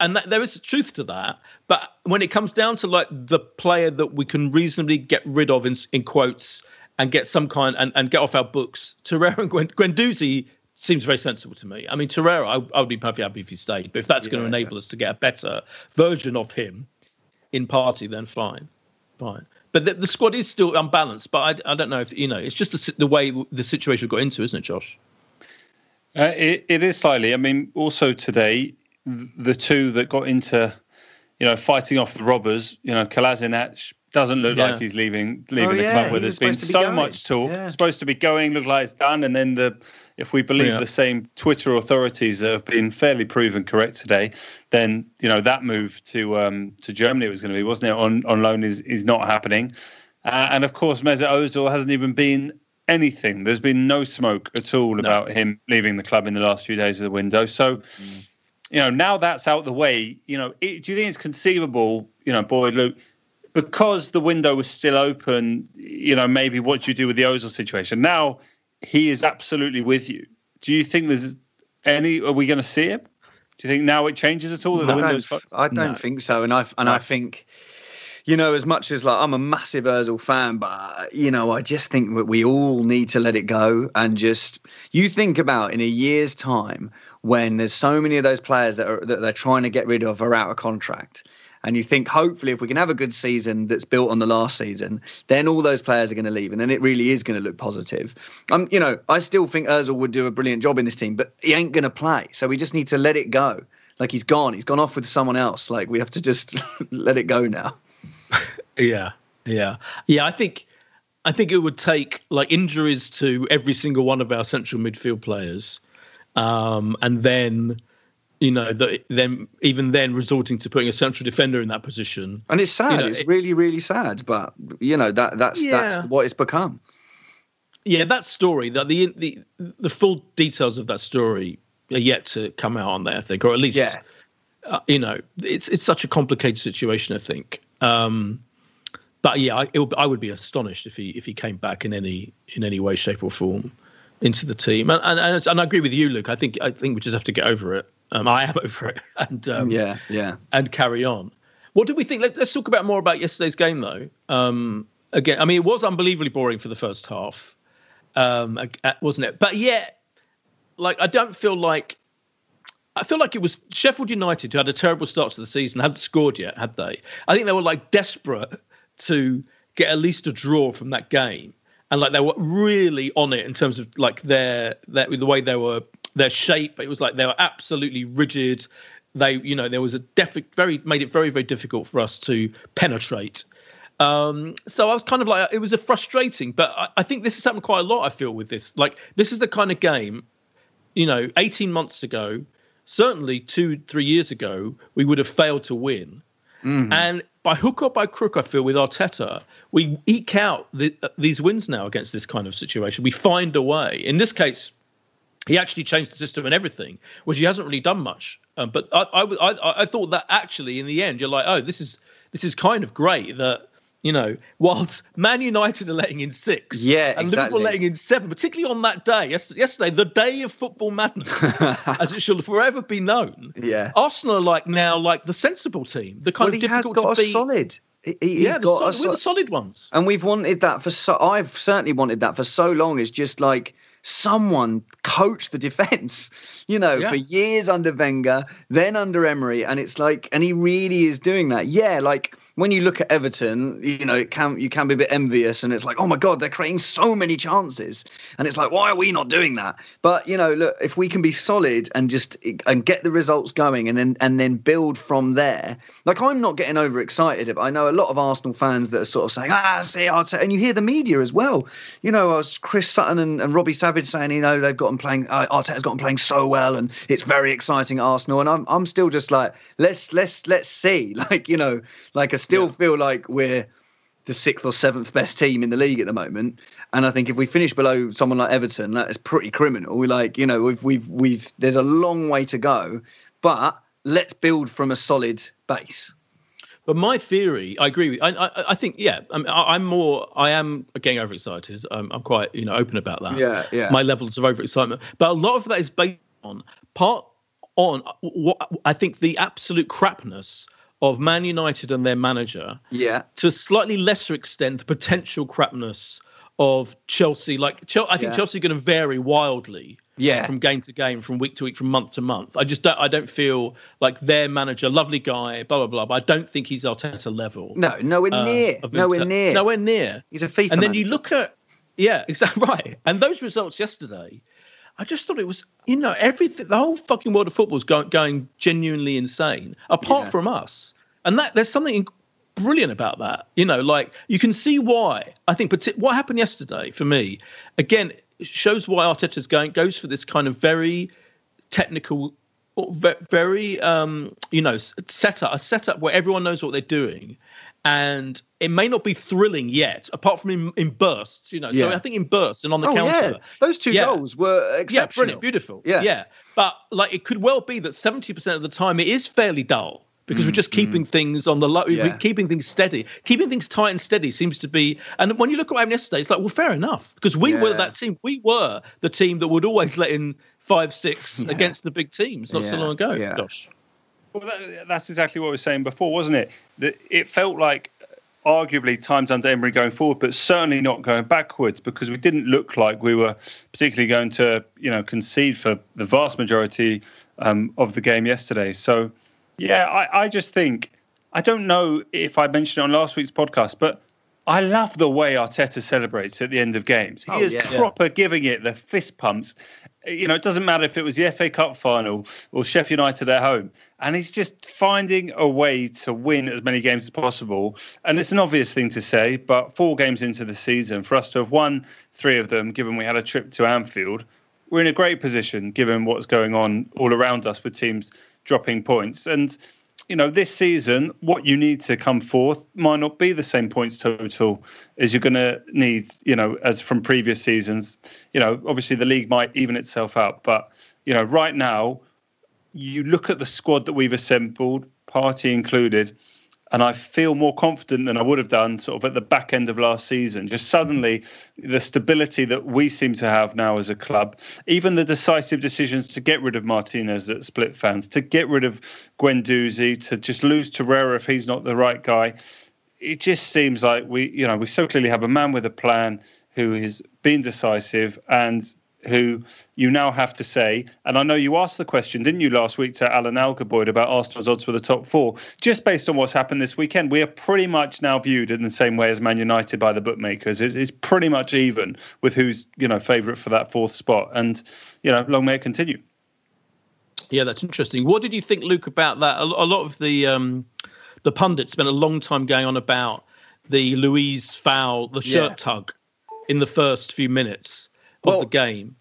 and that, there is truth to that. But when it comes down to like the player that we can reasonably get rid of in, in quotes and get some kind and, and get off our books, Torreira and Gwen, Guendouzi seems very sensible to me. I mean, Torreira, I, I would be perfectly happy if he stayed. But if that's going to enable us to get a better version of him in Partey, then fine, fine. But the, the squad is still unbalanced. But I, I don't know if you know. It's just the, the way the situation got into, isn't it, Josh? Uh, it, it is slightly. I mean, also today, the two that got into, you know, fighting off the robbers, you know, Kolasinac doesn't look Yeah. like he's leaving leaving Oh, the club where there's been be so going. much talk. Supposed to be going, look like it's done, and then the if we believe Yeah. the same Twitter authorities that have been fairly proven correct today, then you know that move to um, to Germany was going to be, wasn't it? On on loan is is not happening, uh, and of course Mesut Ozil hasn't even been anything. There's been no smoke at all about him leaving the club in the last few days of the window. So, you know, now that's out the way. You know, it, do you think it's conceivable? You know, boy, Luke, because the window was still open. You know, maybe what do you do with the Ozil situation now? He is absolutely with you. Do you think there's any? Are we going to see him? Do you think now it changes at all? That the I window's don't, I don't think so, and I and I think, you know, as much as like I'm a massive Özil fan, but uh, you know, I just think that we all need to let it go and just you think about in a year's time when there's so many of those players that are that they're trying to get rid of are out of contract. And you think, hopefully, if we can have a good season that's built on the last season, then all those players are going to leave, and then it really is going to look positive. Um, you know, I still think Özil would do a brilliant job in this team, but he ain't going to play, so we just need to let it go. Like he's gone, he's gone off with someone else. Like we have to just let it go now. Yeah, yeah, yeah. I think, I think it would take like injuries to every single one of our central midfield players, um, and then, you know, that then even then resorting to putting a central defender in that position. And it's sad. You know, it's it- really, really sad. But you know that that's Yeah. that's what it's become. Yeah, that story, that the the the full details of that story are yet to come out on there. I think, or at least, Yeah. uh, you know, it's it's such a complicated situation. I think. Um, but yeah, I, it would, I would be astonished if he if he came back in any in any way, shape, or form into the team. And and, and, and I agree with you, Luke. I think I think we just have to get over it. Um, I am over it, and um, Yeah, yeah. and carry on. What did we think? Let, let's talk about more about yesterday's game, though. Um, again, I mean, it was unbelievably boring for the first half, um, wasn't it? But yet, like, I don't feel like. I feel like it was Sheffield United who had a terrible start to the season, hadn't scored yet, had they? I think they were like desperate to get at least a draw from that game, and like they were really on it in terms of like their their the way they were their shape. It was like they were absolutely rigid. They, you know, there was a defi- very made it very very difficult for us to penetrate. Um, so I was kind of like, it was a frustrating, but I, I think this has happened quite a lot. I feel with this, like this is the kind of game, you know, 18 months ago, certainly two, three years ago, we would have failed to win. And by hook or by crook, I feel with Arteta, we eke out the, these wins now against this kind of situation. We find a way. In this case, he actually changed the system and everything, which he hasn't really done much. Um, but I thought that actually, in the end, you're like, oh, this is this is kind of great that you know, whilst Man United are letting in six, Yeah, and exactly. Liverpool letting in seven, particularly on that day, yes- yesterday, the day of football madness, as it shall forever be known. Yeah. Arsenal are like now like the sensible team, the kind well, of he has difficult got to a beat. solid. He, he- yeah, he's the got solid, a we're the solid ones. and we've wanted that for so. I've certainly wanted that for so long. It's just like someone coach the defense, you know, Yeah. for years under Wenger, then under Emery, and it's like, and he really is doing that. Yeah, like when you look at Everton, you know, it can you can be a bit envious, and it's like, oh my god, they're creating so many chances, and it's like, why are we not doing that? But you know, look, if we can be solid and just and get the results going, and then and then build from there. Like I'm not getting overexcited. I know a lot of Arsenal fans that are sort of saying, ah, see, say, and you hear the media as well. You know, I was Chris Sutton and, and Robbie Savage saying, you know, they've got them playing. Uh, Arteta's got them playing so well, and it's very exciting. Arsenal, and I'm I'm still just like, let's let's let's see. Like you know, like I still feel like we're the sixth or seventh best team in the league at the moment. And I think if we finish below someone like Everton, that is pretty criminal. We like, you know, we've we've we've there's a long way to go, but let's build from a solid base. But my theory, I agree with. I, I, I think, yeah, I'm, I'm more. I am getting overexcited. I'm, I'm quite, you know, open about that. Yeah, yeah. My levels of overexcitement, but a lot of that is based on part on what I think the absolute crapness of Man United and their manager. Yeah. To a slightly lesser extent, the potential crapness of Chelsea. Like, I think Yeah. Chelsea are going to vary wildly. Yeah. From game to game, from week to week, from month to month. I just don't. I don't feel like their manager, lovely guy, blah blah blah. But I don't think he's Arteta level. No, nowhere uh, near, nowhere near. Nowhere near. He's a FIFA. And then you look at, yeah, exactly right. And those results yesterday, I just thought it was, you know, everything. The whole fucking world of football is going going genuinely insane, apart Yeah. from us. And that there's something brilliant about that. You know, like you can see why. I think, parti- what happened yesterday for me, again, shows why Arteta's going goes for this kind of very technical. or Very, um, you know, setup a setup where everyone knows what they're doing, and it may not be thrilling yet, apart from in, in bursts. You know, so I think in bursts and on the oh counter, yeah, those two Yeah. goals were yeah, exceptional. brilliant, beautiful. Yeah. yeah. But like, it could well be that seventy percent of the time it is fairly dull because we're just keeping things on the low, Mm, Yeah. keeping things steady, keeping things tight and steady seems to be. And when you look at what happened yesterday, it's like, well, fair enough, because we were that team. We were the team that would always let in five, six against the big teams not so long ago. yeah. Well, that, that's exactly what I was saying before, wasn't it? That it felt like arguably times under Emery going forward, but certainly not going backwards because we didn't look like we were particularly going to, you know, concede for the vast majority um, of the game yesterday. So, yeah, I, I just think I don't know if I mentioned it on last week's podcast, but I love the way Arteta celebrates at the end of games. He Oh, is yeah. proper giving it the fist pumps. You know, it doesn't matter if it was the FA Cup final or Sheffield United at home. And he's just finding a way to win as many games as possible. And it's an obvious thing to say, but four games into the season, for us to have won three of them, given we had a trip to Anfield, we're in a great position given what's going on all around us with teams dropping points. And you know, this season, what you need to come forth might not be the same points total as you're going to need, you know, as from previous seasons. You know, obviously the league might even itself out, but, you know, right now, you look at the squad that we've assembled, Partey included, and I feel more confident than I would have done sort of at the back end of last season. Just suddenly, the stability that we seem to have now as a club, even the decisive decisions to get rid of Martinez at split fans, to get rid of Guendouzi, to just lose Torreira if he's not the right guy. It just seems like we, you know, we so clearly have a man with a plan who is being decisive and who you now have to say, and I know you asked the question, didn't you, last week to Alan Algaboyd about Arsenal's odds for the top four? Just based on what's happened this weekend, we are pretty much now viewed in the same way as Man United by the bookmakers. It's, it's pretty much even with who's you know favourite for that fourth spot, and you know, long may it continue. Yeah, that's interesting. What did you think, Luke, about that? A, a lot of the um, the pundits spent a long time going on about the Luiz foul, the shirt Yeah. tug in the first few minutes of Well, the game.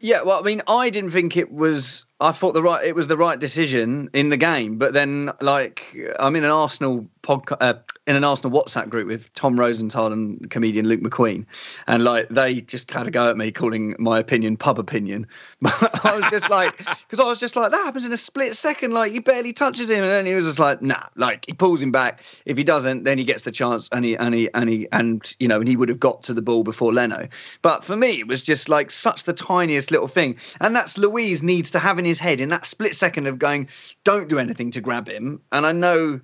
Yeah, well, I mean, I didn't think it was. I thought the right, it was the right decision in the game. But then, like, I'm in an Arsenal podcast, uh, in an Arsenal WhatsApp group with Tom Rosenthal and comedian Luke McQueen, and like they just had a go at me, calling my opinion pub opinion. I was just like, because I was just like, that happens in a split second. Like, he barely touches him, and then he was just like, nah, like he pulls him back. If he doesn't, then he gets the chance, and he and he and he and you know, and he would have got to the ball before Leno. But for me, it was just like such the tiniest little thing, and that's Luiz needs to have in his head in that split second of going, don't do anything to grab him. And I know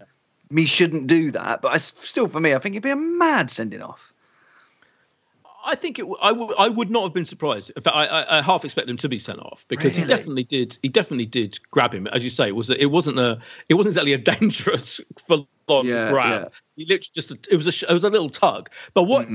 me shouldn't do that, but I, still, for me, I think it'd be a mad sending off. I think it, w- I would I would not have been surprised. In fact, I, I, I half expect him to be sent off because he definitely did. He definitely did grab him, as you say. It was it wasn't a it wasn't exactly a dangerous full on Yeah, grab. yeah. He literally just a, it was a it was a little tug. But what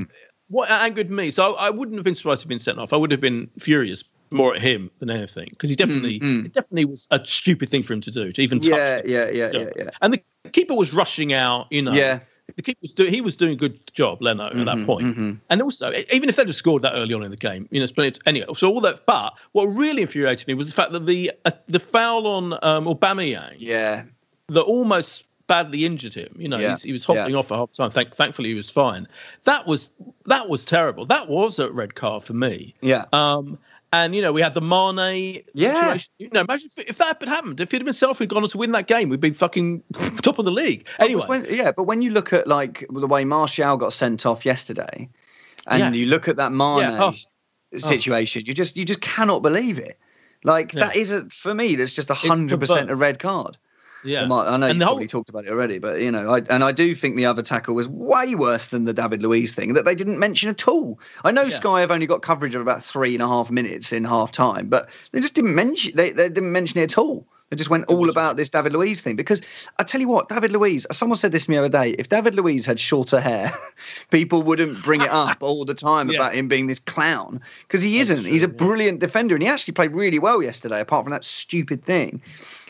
what angered me? So I, I wouldn't have been surprised to have been sent off. I would have been furious more at him than anything because he definitely it definitely was a stupid thing for him to do to even touch. Yeah, him. yeah, yeah, yeah, yeah. And the keeper was rushing out. You know. Yeah. the keeper was doing he was doing a good job, Leno, at that point. And also, even if they'd have scored that early on in the game, you know, it's plenty. Anyway, so all that. But what really infuriated me was the fact that the uh, the foul on um, Aubameyang Yeah. that almost badly injured him. You know, Yeah. he's, he was hobbling Yeah. off at half time. Thank, thankfully, he was fine. That was that was terrible. That was a red card for me. Yeah. Um, and you know, we had the Mane Yeah. situation. You know, imagine if, if that had happened. If it had been we'd gone on to win that game. We'd been fucking top of the league. Anyway, When- yeah, but when you look at like the way Martial got sent off yesterday, and Yeah. you look at that Mane Yeah, oh. oh. situation, you just you just cannot believe it. Like Yeah. that is a for me. That's just a hundred percent a red card. Yeah, I know And you whole- talked about it already, but you know, I, and I do think the other tackle was way worse than the David Luiz thing that they didn't mention at all. I know Yeah. Sky have only got coverage of about three and a half minutes in half time, but they just didn't mention they, they didn't mention it at all. They just went all about this David Luiz thing because I tell you what, David Luiz. Someone said this to me the other day. If David Luiz had shorter hair, people wouldn't bring it up all the time Yeah. about him being this clown because he isn't. He's a brilliant defender and he actually played really well yesterday. Apart from that stupid thing.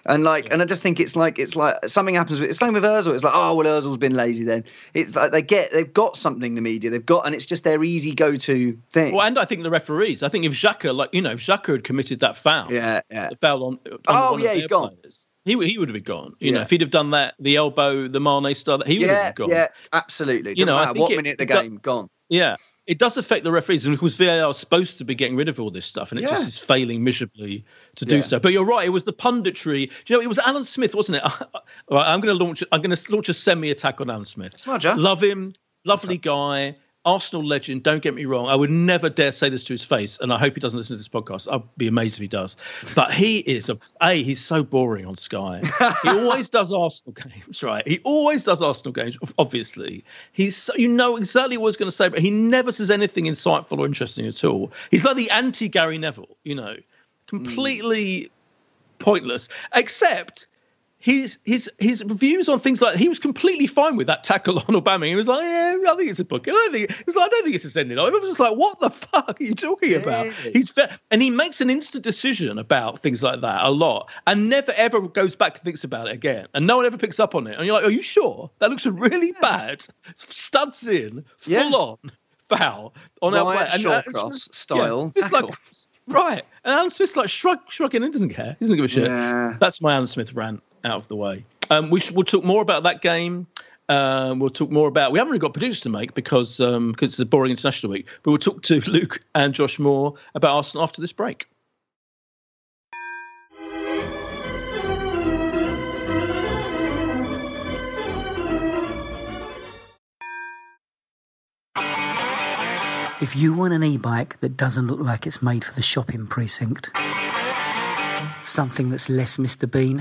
And like, and I just think it's like it's like something happens with it's same with Özil. It's like, oh well, Özil's been lazy. Then it's like they get they've got something. The media they've got, and it's just their easy go-to thing. Well, and I think the referees. I think if Xhaka, like you know, if Xhaka had committed that foul, yeah, yeah. the foul on, on Oh, yeah, he's gone. players, he would- he would have been gone. You know, if he'd have done that, the elbow, the Mane style, he would Yeah, have been gone. yeah, absolutely. You know, I think what it- minute the it game gone. Yeah. It does affect the referees, and of course VAR is supposed to be getting rid of all this stuff, and it Yeah. just is failing miserably to do Yeah. so. But you're right; it was the punditry. Do you know it was Alan Smith, wasn't it? Right, I'm going to launch. I'm going to launch a semi-attack on Alan Smith. Smudger. Love him, lovely guy, Arsenal legend. Don't get me wrong. I would never dare say this to his face, and I hope he doesn't listen to this podcast. I'd be amazed if he does. But he is a a. He's so boring on Sky. he always does Arsenal games, right? He always does Arsenal games. Obviously, he's so, you know exactly what he's going to say, but he never says anything insightful or interesting at all. He's like the anti Gary Neville, you know, mm. completely pointless. Except his his his reviews on things like he was completely fine with that tackle on Obama. He was like, yeah, I think it's a book. I don't think he was like, I don't think it's a sending off. I was just like, what the fuck are you talking about? Really? He's fair, and he makes an instant decision about things like that a lot, and never ever goes back and thinks about it again. And no one ever picks up on it. And you're like, are you sure that looks really bad? Studs in, full Yeah. on foul on our Wyatt player. And, uh, style it's like right. And Alan Smith's like shrug, shrugging. and doesn't care. He doesn't give a shit. Yeah. That's my Alan Smith rant out of the way. Um, we should, we'll talk more about that game. Um, we'll talk more about. We haven't really got producers to make because um, because it's a boring international week. But we'll talk to Luke and Josh Moore about Arsenal after this break. If you want an e-bike that doesn't look like it's made for the shopping precinct, something that's less Mr. Bean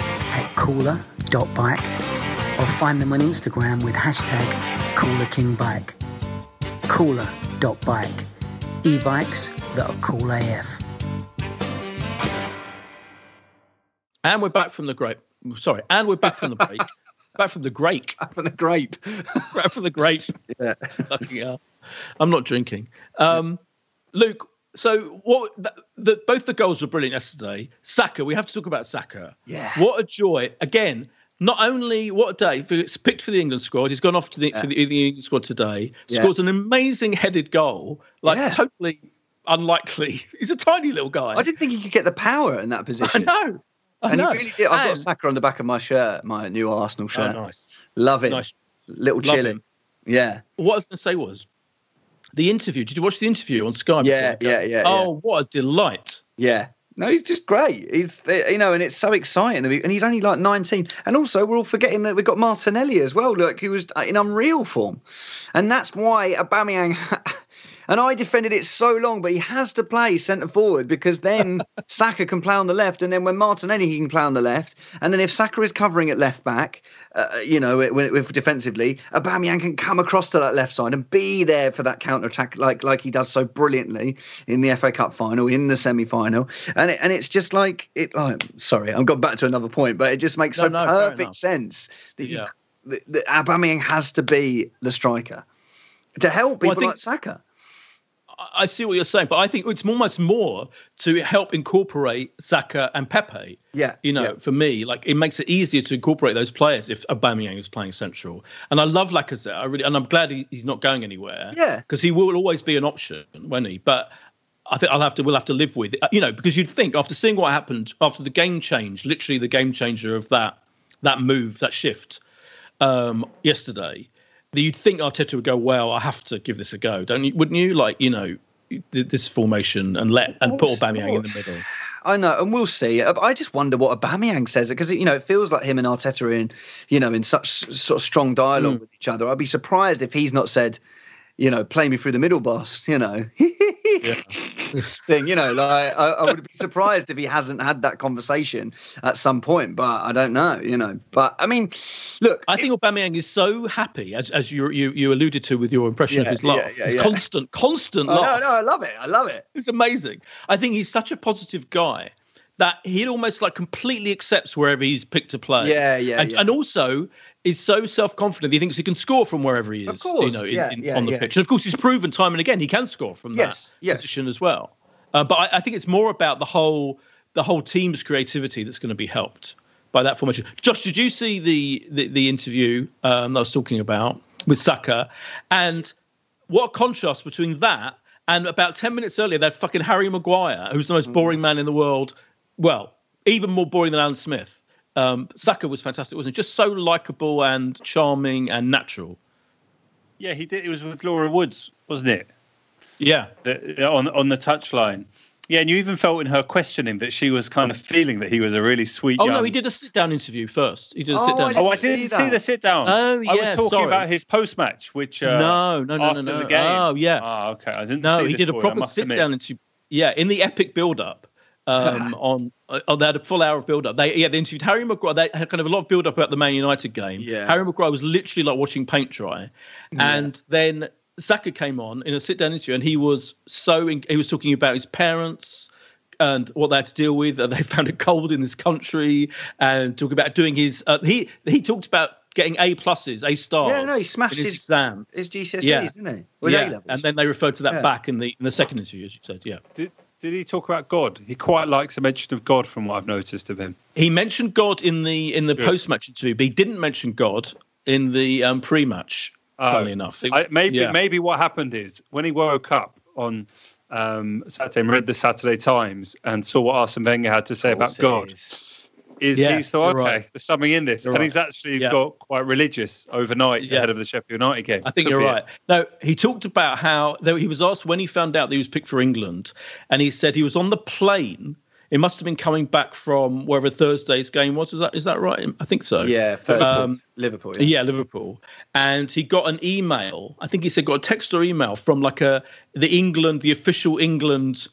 cooler.bike or find them on Instagram with hashtag coolerkingbike. Cooler.bike. E-bikes that are cool AF. And we're back from the grape. Sorry, and we're back from the break. back from the grape. From the grape. back from the grape. Yeah. Fucking. I'm not drinking. Um, Luke, so what? The, the, both the goals were brilliant yesterday. Saka, we have to talk about Saka. Yeah. What a joy! Again, not only what a day. He's picked for the England squad. He's gone off to the for the, the England squad today. Yeah. Scores an amazing headed goal, like Yeah. totally unlikely. He's a tiny little guy. I didn't think he could get the power in that position. I know. I and know. he really did. I've got Saka on the back of my shirt, my new Arsenal Oh, shirt. nice. Love it. Nice. Little Love chilling. him. Yeah. What I was going to say was the interview. Did you watch the interview on Sky? Yeah, yeah, yeah, Oh, what a delight! Yeah. No, he's just great. He's, you know, and it's so exciting. And he's only like 19. And also, we're all forgetting that we've got Martinelli as well. Look, he was in unreal form. And that's why Aubameyang, And I defended it so long, but he has to play centre forward because then Saka can play on the left, and then when Martinelli he can play on the left, and then if Saka is covering at left back, uh, you know, with, with defensively, Aubameyang can come across to that left side and be there for that counter attack, like like he does so brilliantly in the FA Cup final, in the semi final, and it, and it's just like it. Oh, sorry, I've gone back to another point, but it just makes No, so no, perfect sense that you that, that Aubameyang has to be the striker to help Well, people think- like Saka. I- see what you're saying, but I think it's almost more to help incorporate Saka and Pepe. Yeah, You know, yeah. for me, like it makes it easier to incorporate those players if Aubameyang is playing central. And I love Lacazette. I really, and I'm glad he, he's not going anywhere. Yeah. because he will always be an option, won't he? But I think I'll have to, we'll have to live with it. You know, because you'd think after seeing what happened after the game change, literally the game changer of that that move, that shift um, yesterday, you'd think Arteta would go, well, I have to give this a go, don't you? Wouldn't you? Like, you know, this formation and let and put Aubameyang in the middle. I know, and we'll see. Uh, I just wonder what Aubameyang says because you know it feels like him and Arteta are in, you know, in such sort of strong dialogue Hmm. with each other. I'd be surprised if he's not said, you know, play me through the middle, boss. You know, thing. You know, like I, I would be surprised if he hasn't had that conversation at some point. But I don't know. You know, but I mean, look, I think Aubameyang is so happy, as as you you, you alluded to with your impression Yeah, of his laugh. yeah, It's yeah. constant, constant Oh, no, no, I love it. I love it. It's amazing. I think he's such a positive guy that he almost like completely accepts wherever he's picked to play. Yeah, yeah, and, yeah. and also is so self-confident he thinks he can score from wherever he is. Of course, you know, in, yeah, in- yeah, on the yeah. pitch. And of course, he's proven time and again he can score from Yes, that yes. position as well. Uh, but I, I think it's more about the whole the whole team's creativity that's going to be helped by that formation. Josh, did you see the the, the interview um, that I was talking about with Saka? And what a contrast between that and about 10 minutes earlier, that fucking Harry Maguire, who's the most boring man in the world. Well, even more boring than Alan Smith. Um, Saka was fantastic, wasn't he? Just so likable and charming and natural. Yeah, he did. It was with Laura Woods, wasn't it? Yeah. The, on on the touchline. Yeah, and you even felt in her questioning that she was kind of feeling that he was a really sweet. Oh, young... no, he did a sit down interview first. He did a Oh, sit down. I Oh, I didn't didn't see see, the sit down. Oh, I yeah, was talking sorry. about his post match, which uh, no, no, no, after no, no. the game. Oh, yeah. Ah, okay. I didn't. See No, he this did a proper sit down interview. Yeah, in the epic build up. Um, on oh, they had a full hour of build up. They yeah, they interviewed Harry Maguire. They had kind of a lot of build up about the Man United game. Yeah. Harry Maguire was literally like watching paint dry, and then Saka came on in a sit down interview, and he was so in, he was talking about his parents and what they had to deal with. And they found it cold in this country, and talk about doing his. Uh, he he talked about getting A pluses, A stars. Yeah, no, he smashed his, his- exam. His GCSEs, Yeah. didn't he? Or yeah, A-levels. and then they referred to that Yeah. back in the in the second interview, as you said. Yeah. Did, did he talk about God? He quite likes a mention of God, from what I've noticed of him. He mentioned God in the in the Good. post match interview, but he didn't mention God in the um, pre match. Oh. funnily enough, It I, maybe yeah. maybe what happened is when he woke up on um, Saturday and read the Saturday Times and saw what Arsene Wenger had to say about God, is Yeah, he's thought, okay, right. there's something in this, You're and right. he's actually Yeah. got quite religious overnight Yeah. ahead of the Sheffield United game. I think Could you're be it. right. No, he talked about how though he was asked when he found out that he was picked for England, and he said he was on the plane. It must have been coming back from wherever Thursday's game was. Is that is that right? I think so. yeah, first Um, Liverpool. Yeah, Liverpool. And he got an email. I think he said got a text or email from like a the England, the official England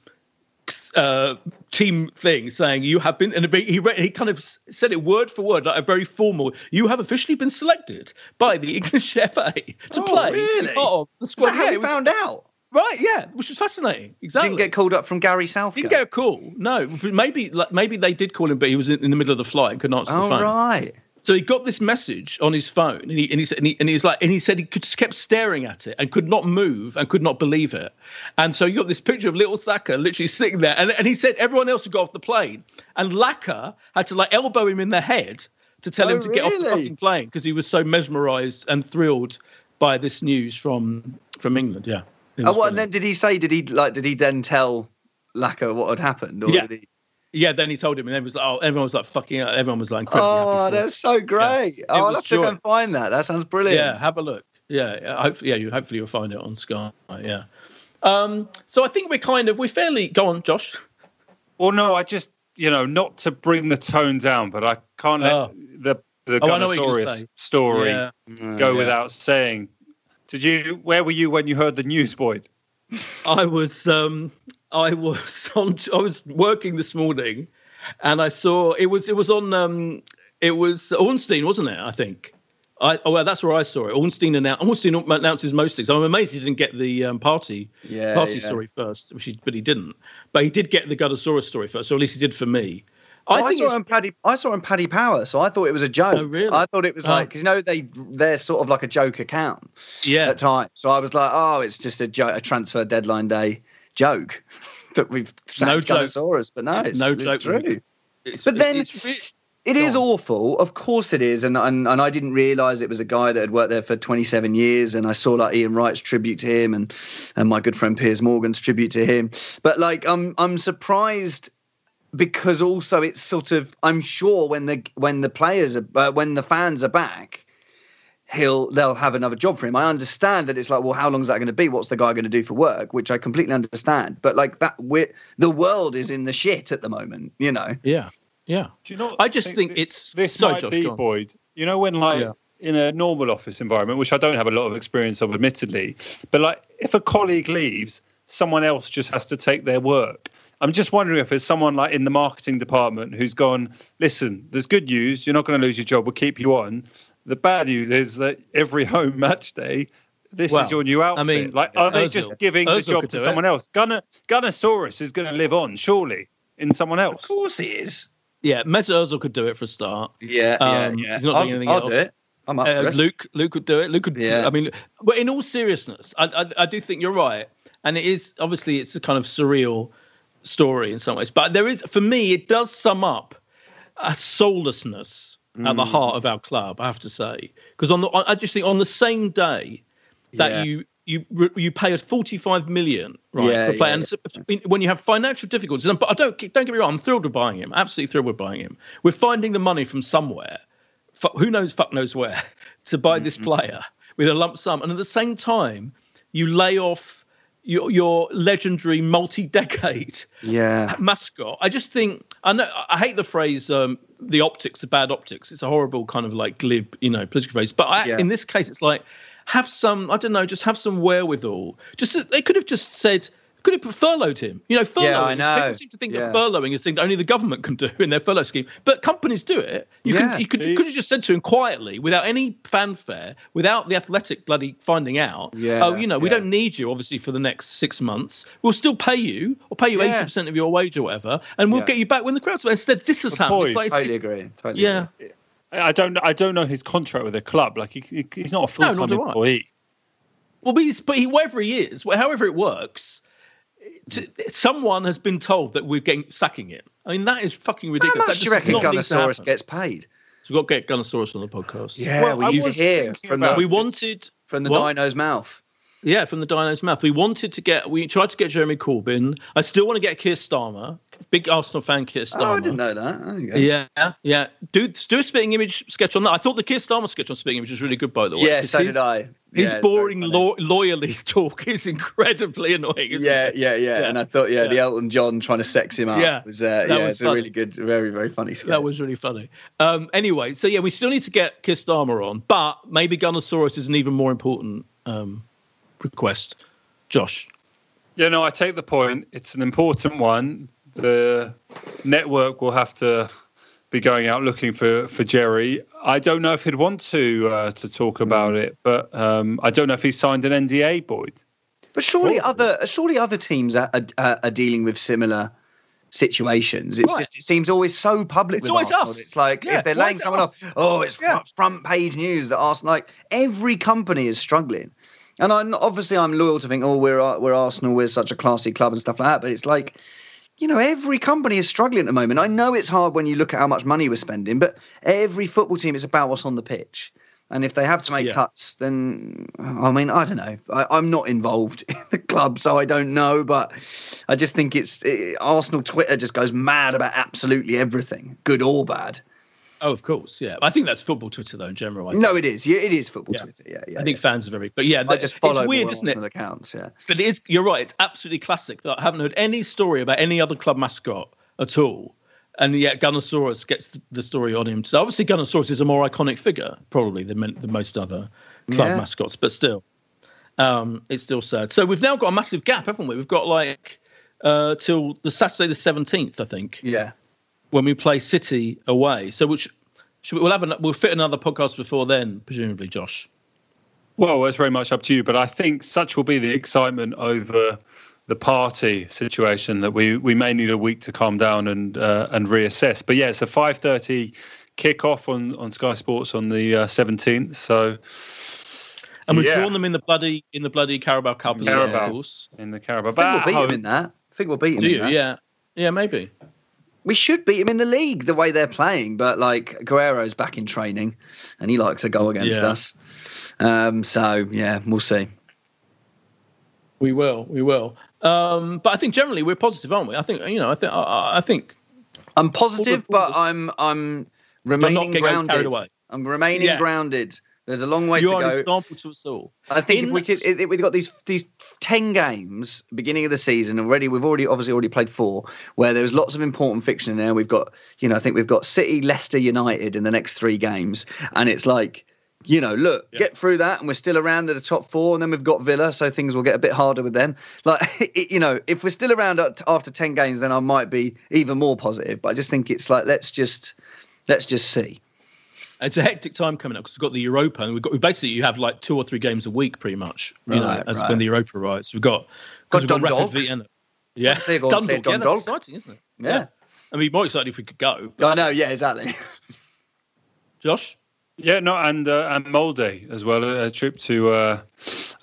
uh, team thing saying you have been and he read, he kind of said it word for word like a very formal you have officially been selected by the English FA to Oh, play really? of the Is squad that how you found out? right yeah which was fascinating exactly Didn't get called up from Gary Southgate. didn't get a call no maybe like, maybe they did call him but he was in, in the middle of the flight and couldn't answer the Oh phone right. So he got this message on his phone, and he and he said, and he, and he was like, and he said he could, just kept staring at it and could not move and could not believe it. And so you got this picture of little Saka literally sitting there, and, and he said everyone else had got off the plane, and Laca had to like elbow him in the head to tell Oh, him to get off the fucking plane because he was so mesmerised and thrilled by this news from from England. Yeah. Oh, was what, and then did he say? Did he like? Did he then tell Laca what had happened? Or Yeah. Did he... yeah, then he told him, and everyone was like, oh, everyone was like fucking, everyone was like incredibly happy. Oh, him. that's so great! Oh, I'll was have to go and find that. That sounds brilliant. Yeah, have a look. Yeah, yeah, hopefully, yeah, you hopefully you'll find it on Sky. Yeah. Um, so I think we're kind of we're fairly go on, Josh. Well, no, I just you know not to bring the tone down, but I can't let Oh. the the Oh, I know what you're gonna Gunnosaurus say. story Yeah. go Yeah. without saying. Did you? Where were you when you heard the news, Boyd? I was um, I was on I was working this morning, and I saw it was it was on um, it was Ornstein, wasn't it? I think. I, oh well, that's where I saw it. Ornstein announced. Ornstein announces most things. I'm amazed he didn't get the um, Partey Yeah, Partey yeah. story first, which he, but he didn't. But he did get the Gunnosaurus story first, or at least he did for me. I, think saw him Paddy. I saw on Paddy Power, so I thought it was a joke. Oh, really? I thought it was Oh. like because you know they they're sort of like a joke account yeah, at times. So I was like, oh, it's just a joke, a transfer deadline day joke that we've No. Gunnosaurus, but no, It's it's, no it's joke. true. It's- but then- It Go awful. Of course it is. And, and and I didn't realise it was a guy that had worked there for 27 years. And I saw like Ian Wright's tribute to him and and my good friend Piers Morgan's tribute to him. But like I'm I'm surprised because also it's sort of I'm sure when the when the players are uh, when the fans are back. He'll they'll have another job for him. I understand that it's like, well, how long is that going to be? What's the guy going to do for work? Which I completely understand. But like that, we're, the world is in the shit at the moment. You know. yeah, yeah. Do you know? I just think thi- it's- this sorry, might Josh, be go. Boyd. You know when like Yeah. in a normal office environment, which I don't have a lot of experience of, admittedly, but like if a colleague leaves, someone else just has to take their work. I'm just wondering if there's someone like in the marketing department who's gone, listen, there's good news, you're not going to lose your job, we'll keep you on. The bad news is that every home match day, this Well, is your new outfit. I mean, like, are they Ozil- just giving the job to someone it. else? Gunner, Gunnosaurus is going to live on, surely, in someone else. Of course he is. Yeah, Mesut Ozil could do it for a start. Yeah, Um, yeah, yeah. he's not I'll, doing anything I'll else. do it. I'm up Uh, for it. Luke, Luke would do it. Luke would. Yeah. I mean, but in all seriousness, I, I, I do think you're right, and it is obviously it's a kind of surreal story in some ways. But there is, for me, it does sum up a soullessness at Mm. the heart of our club. I have to say, because on the, I just think on the same day that Yeah. you. You you pay a forty five million right Yeah, for a player, yeah, and so- when you have financial difficulties, and but I don't don't get me wrong, I'm thrilled with buying him, absolutely thrilled with buying him. We're finding the money from somewhere, who knows, fuck knows where, to buy this player with a lump sum, and at the same time, you lay off your your legendary multi-decade Yeah. mascot. I just think I know I hate the phrase um, "the optics, the bad optics." It's a horrible kind of like glib, you know, political phrase. But I, Yeah. in this case, it's like have some I don't know, just have some wherewithal. Just they could have just said. Could have furloughed him. You know, furloughing. Yeah, I know. People seem to think Yeah. that furloughing is a thing that only the government can do in their furlough scheme, but companies do it. You, Yeah. can, you could, you could have just said to him quietly, without any fanfare, without the athletic bloody finding out. Yeah, Oh, you know, we yeah. don't need you obviously for the next six months. We'll still pay you or pay you eighty Yeah. percent of your wage or whatever, and we'll Yeah. get you back when the crowd's. But instead, this has happened. boy, It's like, it's- Totally it's- agree. Totally yeah. agree. I don't. I don't know his contract with the club. Like he, he- he's not a full nor time do I. employee. Well, but, he's, but he, wherever he is, however it works, t- someone has been told that we're getting sacking him. I mean, that is fucking ridiculous. That much do you reckon not need Gunnosaurus gets paid? So we've got to get Gunnosaurus on the podcast. Yeah, Well, we I used to hear from about the we wanted from the What? dino's mouth. Yeah, from the Dino's mouth. We wanted to get, we tried to get Jeremy Corbyn. I still want to get Keir Starmer. Big Arsenal fan, Keir Starmer. Oh, I didn't know that. There you go. Yeah, yeah. Do do a spitting image sketch on that. I thought the Keir Starmer sketch on spitting image was really good, by the way. Yeah, so did I. His Yeah, boring law, lawyerly talk is incredibly annoying. Isn't Yeah, it? yeah, yeah, Yeah. And I thought, yeah, the Elton John trying to sex him up Yeah, was, uh, yeah, was it's a really good, very, very funny sketch. That was really funny. Um, anyway, so yeah, we still need to get Keir Starmer on, but maybe Gunnosaurus is an even more important um, request. Josh. Yeah, no, I take the point. It's an important one. The network will have to be going out looking for for Jerry. I don't know if he'd want to uh, to talk about it, but um, I don't know if he signed an NDA, Boyd. But surely other, surely other teams are, are, are dealing with similar situations. It's Right. just, it seems always so public It's always Arsenal. us. It's like Yeah, if they're laying someone us? off, oh, it's Yeah. front, front page news that Arsenal. Like every company is struggling, and I'm obviously I'm loyal to think, oh, we're uh, we're Arsenal, we're such a classy club and stuff like that. But it's like. You know, every company is struggling at the moment. I know it's hard when you look at how much money we're spending, but every football team is about what's on the pitch. And if they have to make Yeah. cuts, then I mean, I don't know. I, I'm not involved in the club, so I don't know. But I just think it's it, Arsenal Twitter just goes mad about absolutely everything, good or bad. Oh, of course, yeah. I think that's football Twitter though in general. No, it is. Yeah, it is football Yeah. Twitter. Yeah, yeah. I think yeah. fans are very, but yeah, I just follow it's weird, isn't it? Accounts. Yeah. But it is. You're right. It's absolutely classic that I haven't heard any story about any other club mascot at all, and yet Gunnosaurus gets the- story on him. So obviously, Gunnosaurus is a more iconic figure probably than than most other club Yeah. mascots, but still. Um, it's still sad. So we've now got a massive gap, haven't we? We've got like uh, till the Saturday the seventeenth, I think, Yeah. When we play City away. So which should we, we'll have an, we'll fit another podcast before then, presumably, Josh. Well, it's very much up to you, but I think such will be the excitement over the Partey situation that we, we may need a week to calm down and uh, and reassess. But yeah, it's a five thirty kickoff on on Sky Sports on the seventeenth. so And we've Yeah. drawn them in the bloody in the bloody Carabao Cup as well, Carabao. of course. in the Carabao. I think we'll beat them in that. I think we'll beat him Do in you? that. Yeah, yeah, maybe. We should beat him in the league the way they're playing, but like Agüero's back in training and he likes a goal against Yeah. us. Um, so yeah, we'll see. We will, we will. Um, but I think generally we're positive, aren't we? I think you know, I think I, I think I'm positive, but I'm I'm remaining grounded. I'm remaining Yeah. grounded. There's a long way to go. you to are an go. example to us all. I think if we could, if we've got these these ten games beginning of the season already. We've already obviously already played four, where there's lots of important fiction in there. We've got, you know, I think we've got City, Leicester, United in the next three games, and it's like, you know, look, get through that, and we're still around at the top four, and then we've got Villa, so things will get a bit harder with them. Like, you know, if we're still around after ten games, then I might be even more positive. But I just think it's like let's just let's just see. It's a hectic time coming up because we've got the Europa, and we've got we basically you have like two or three games a week, pretty much. You know, Right, as right. when the Europa arrives, we've got Got because we've got Rapid Dundalk. Vienna. Yeah, They're gonna play Dundalk. Yeah, Dundalk. that's exciting, isn't it? Yeah. I'd be more excited if we could go. I know. Yeah, exactly. Josh, Yeah, no, and uh, and Molde as well. A, a trip to uh,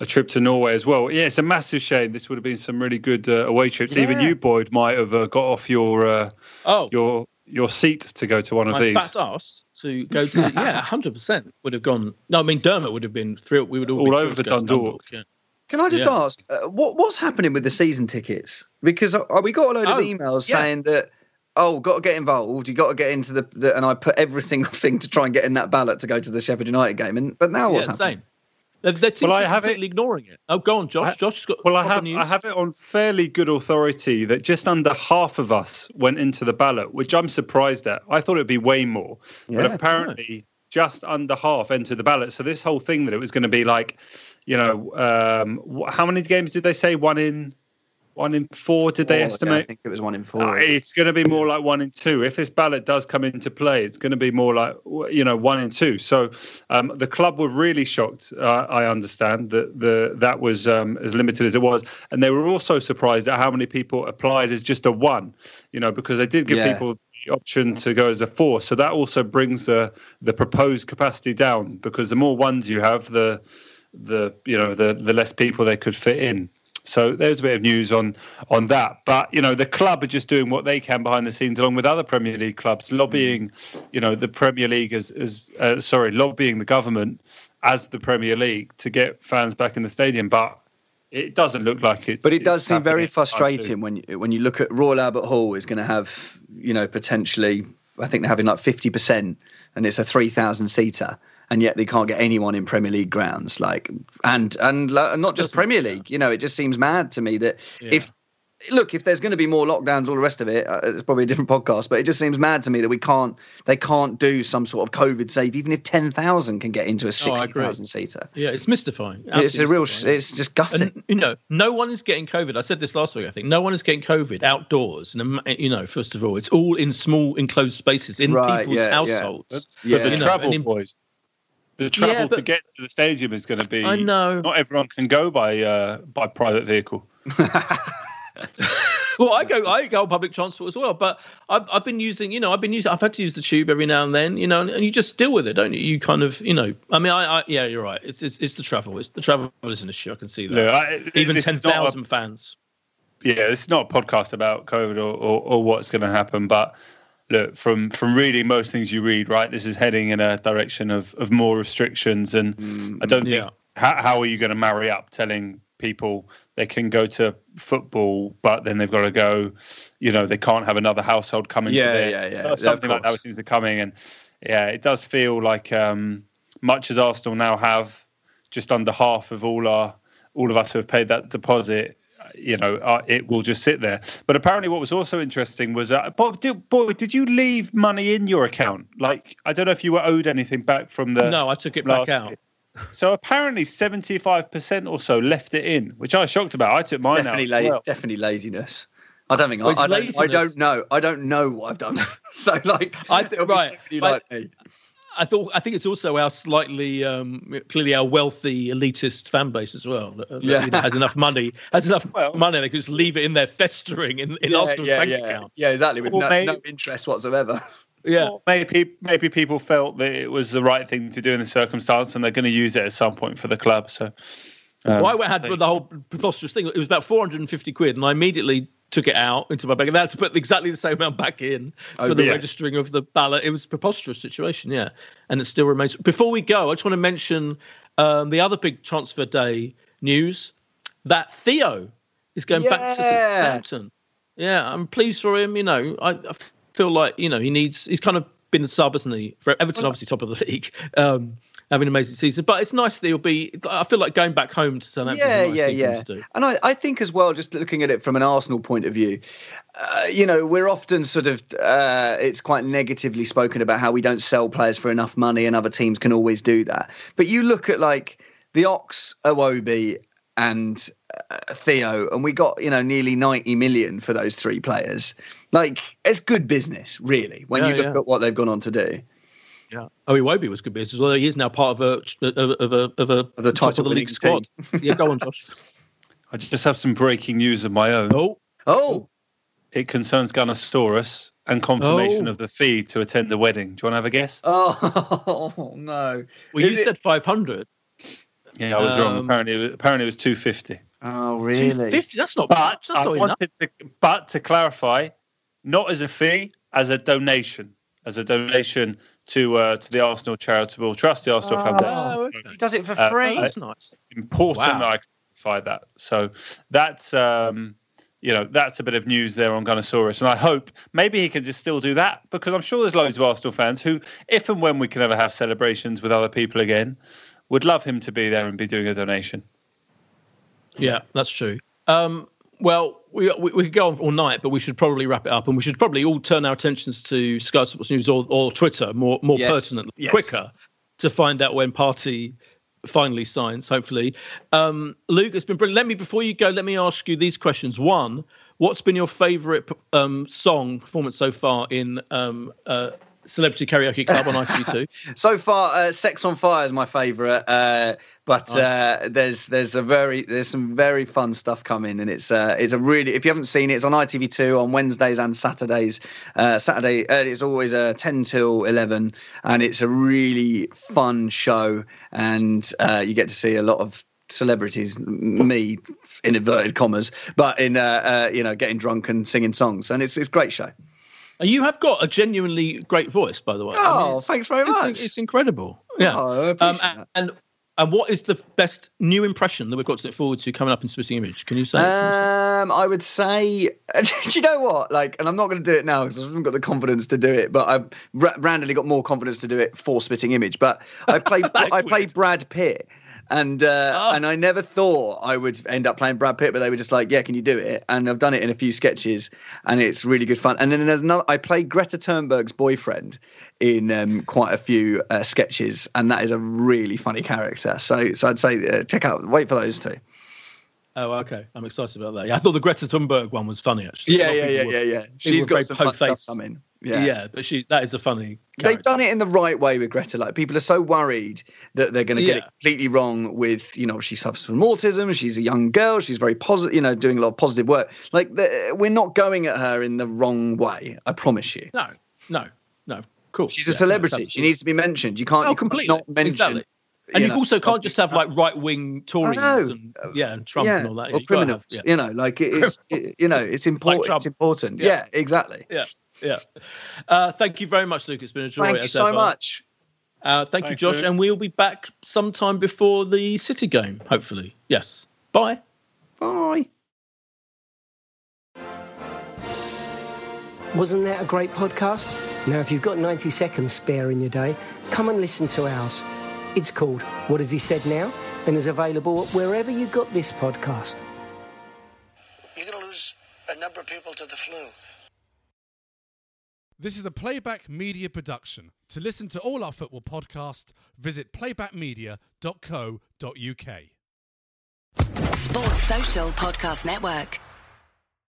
a trip to Norway as well. Yeah, it's a massive shame. This would have been some really good uh, away trips. Even you, Boyd, might have uh, got off your uh, oh, your your seat to go to one of my these. fat ass to go to yeah, hundred percent would have gone. No, I mean Dermot would have been thrilled. We would all, All be over thrilled to Dundalk. Yeah. Can I just Yeah. ask uh, what what's happening with the season tickets? Because uh, we got a load of Oh, emails yeah. saying that oh, got to get involved. You got to get into the, the and I put every single thing to try and get in that ballot to go to the Sheffield United game. And but now what's yeah, happening? same. Well, I completely have it- ignoring it. Oh, go on, Josh. I- Josh got. Well, I have. I have it on fairly good authority that just under half of us went into the ballot, which I'm surprised at. I thought it'd be way more, but Yeah, apparently just under half entered the ballot. So this whole thing that it was going to be like, you know, um, how many games did they say? One in, one in four? Did they estimate? yeah, I think it was one in Uh, four. it's going to be more like one in two. If this ballot does come into play, it's going to be more like you know one in two. So um, the club were really shocked. Uh, I understand that the that was um, as limited as it was, and they were also surprised at how many people applied as just a one. You know, because they did give Yeah. people the option to go as a four. So that also brings the the proposed capacity down because the more ones you have, the the you know the the less people they could fit in. So there's a bit of news on on that. But you know the club are just doing what they can behind the scenes, along with other Premier League clubs, lobbying, you know, the Premier League as as uh, sorry, lobbying the government as the Premier League to get fans back in the stadium. But it doesn't look like it. But it does seem very frustrating when you, when you look at Royal Albert Hall is going to have you know potentially I think they're having like fifty percent and it's a three thousand seater and yet they can't get anyone in Premier League grounds like and and like, not just Premier League you know it just seems mad to me that Yeah. if look if there's going to be more lockdowns all the rest of it uh, it's probably a different podcast but it just seems mad to me that we can't they can't do some sort of COVID safe even if ten thousand can get into a Oh, I sixty agree. thousand seater Yeah, it's mystifying. it's a real mystifying. it's just gutting. And, you know, no one is getting COVID. I said this last week. I think no one is getting COVID outdoors, and you know, first of all, it's all in small enclosed spaces in Right, people's yeah, yeah. households. But Yeah. the You know, travel in- boys, the travel to but- get to the stadium is going to be. I know. Not everyone can go by uh, by private vehicle. Well, I go, I go on public transport as well, but I've, I've been using, you know, I've been using, I've had to use the tube every now and then, you know, and, and you just deal with it, don't you? You kind of, you know, I mean, I, I yeah, you're right. It's, it's, it's the travel. It's the travel is an issue. I can see that. Look, I- Even this ten is not a- thousand fans. yeah, this is not a podcast about COVID or, or, or what's going to happen, but look, from from reading most things you read, right, this is heading in a direction of, of more restrictions, and I don't Yeah. think how, how are you going to marry up telling people they can go to football, but then they've got to go, you know, they can't have another household coming. into Yeah, their yeah, yeah. so- Yeah, something like that course. seems to coming, and yeah, it does feel like um, much as Arsenal now have just under half of all our all of us who have paid that deposit you know, uh, it will just sit there. But apparently, what was also interesting was, uh, Bob, did, boy, did you leave money in your account? Like, I don't know if you were owed anything back from the. No, I took it back out. year. So apparently, seventy-five percent or so left it in, which I was shocked about. I took mine definitely, out. as la- well. definitely laziness. I don't think Well, I, I, don't, I don't know. I don't know what I've done. so like, I th- it'll right, somebody but- like me. I thought I think it's also our slightly um, clearly our wealthy elitist fan base as well. That, that, Yeah. you know, has enough money, has enough Well- money. They can just leave it in there festering in, in yeah, Arsenal's yeah, bank yeah. account. Yeah, exactly. With no, maybe- no interest whatsoever. Yeah, Or maybe maybe people felt that it was the right thing to do in the circumstance, and they're going to use it at some point for the club. So, um, well, I had the whole preposterous thing. It was about 450 quid, and I immediately took it out into my bank, and I had to put exactly the same amount back in for Oh, the yeah. registering of the ballot. It was a preposterous situation, yeah, and it still remains. Before we go, I just want to mention um, the other big transfer day news that Theo is going back to Yeah. Southampton. Yeah, I'm pleased for him. You know, I, I feel like you know he needs. He's kind of been the sub, hasn't he? For Everton, obviously top of the league. Um, Having an amazing season, but it's nice that he'll be. I feel like going back home to Southampton. yeah, is a nice yeah, yeah. to do. And I, I think as well, just looking at it from an Arsenal point of view, uh, you know, we're often sort of, uh, it's quite negatively spoken about how we don't sell players for enough money and other teams can always do that. But you look at like the Ox, Iwobi, and uh, Theo, and we got, you know, nearly 90 million for those three players. Like, it's good business, really, when Yeah, you look yeah. at what they've gone on to do. Yeah. Oh, Iwobi was good business. Well, he is now part of a of a of a, of the top of the league squad. yeah, go on, Josh. I just have some breaking news of my own. Oh, Oh, It concerns Gunnersaurus and confirmation Oh. of the fee to attend the wedding. Do you want to have a guess? oh, no. well, Is you it- said five hundred. Yeah, I was wrong. Um, Apparently, it was, apparently it was two fifty. Oh, really? Fifty. That's not But much. That's I not enough. wanted to, but to clarify, not as a fee, as a donation, as a donation to uh, to the Arsenal Charitable Trust, the Arsenal Foundation. Oh, okay. He does it for Uh, free. Oh, that's nice. Important Wow. that I clarify that. So that's um, you know that's a bit of news there on Gunnersaurus, and I hope maybe he can just still do that because I'm sure there's loads of Arsenal fans who, if and when we can ever have celebrations with other people again, would love him to be there and be doing a donation. Yeah, that's true. Um, well, we, we we could go on all night, but we should probably wrap it up, and we should probably all turn our attentions to Sky Sports News or, or Twitter more more Yes, pertinently, yes. quicker, to find out when Partey finally signs. Hopefully, um, Luke, it's been brilliant. Let me before you go, let me ask you these questions. One, what's been your favourite um, song performance so far in um, uh, Celebrity Karaoke Club on ITV2? So far, uh, "Sex on Fire" is my favourite, uh, but uh, there's there's a very there's some very fun stuff coming, and it's uh, it's a really if you haven't seen it, it's on ITV2 on Wednesdays and Saturdays. Uh, Saturday uh, it's always uh, 10 till 11, and it's a really fun show, and uh, you get to see a lot of celebrities, me in inverted commas, but in you know getting drunk and singing songs, and it's it's a great show. And you have got a genuinely great voice, by the way. Oh, it's- thanks very much. It's, incredible. Yeah. Oh, I um, and, and and what is the best new impression that we've got to look forward to coming up in Spitting Image? Can you say? Um, I would say, do you know what? Like, and I'm not going to do it now because I haven't got the confidence to do it. But I've ra- randomly got more confidence to do it for Spitting Image. But I played, I played weird. Brad Pitt, and uh, Oh. and I never thought I would end up playing Brad Pitt, but they were just like, "Yeah, can you do it?" And I've done it in a few sketches, and it's really good fun. And then there's another. I played Greta Thunberg's boyfriend in um, quite a few uh, sketches, and that is a really funny character. So, so I'd say uh, check out, wait for those two. Oh, okay. I'm excited about that. Yeah, I thought the Greta Thunberg one was funny actually. Yeah, yeah, yeah, people yeah, yeah. She's got some fun stuff coming. Yeah. Yeah. but she that is a funny. They've done it in the right way with Greta. Like people are so worried that they're going to get it completely wrong. With you know, she suffers from autism. She's a young girl. She's very positive. You know, doing a lot of positive work. Like the, we're not going at her in the wrong way. I promise you. No, no, no. Cool. She's a no, celebrity. she needs to be mentioned. You can't. Oh, you completely. not mention. Exactly. And you, know, also can't just have like right wing Tories and yeah, and Trump yeah, and all that. or You criminals. have- yeah. You know, like it is. it- you know, it's important. Trump. it's important. Yeah. Yeah, exactly. yeah, yeah. Uh, thank you very much, Luke. It's been a joy. Thank you so ever. much. Uh, thank you, Josh, Luke. and we'll be back sometime before the City game, hopefully. Yes. Bye. Bye. Wasn't that a great podcast? Now, if you've got 90 seconds spare in your day, come and listen to ours. It's called What Has He Said Now? and is available wherever you got this podcast. You're going to lose a number of people to the flu. This is a playback media production. To listen to all our football podcasts, visit playbackmedia.co.uk. Sports Social Podcast Network.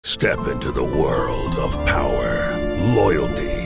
Step into the world of power, loyalty,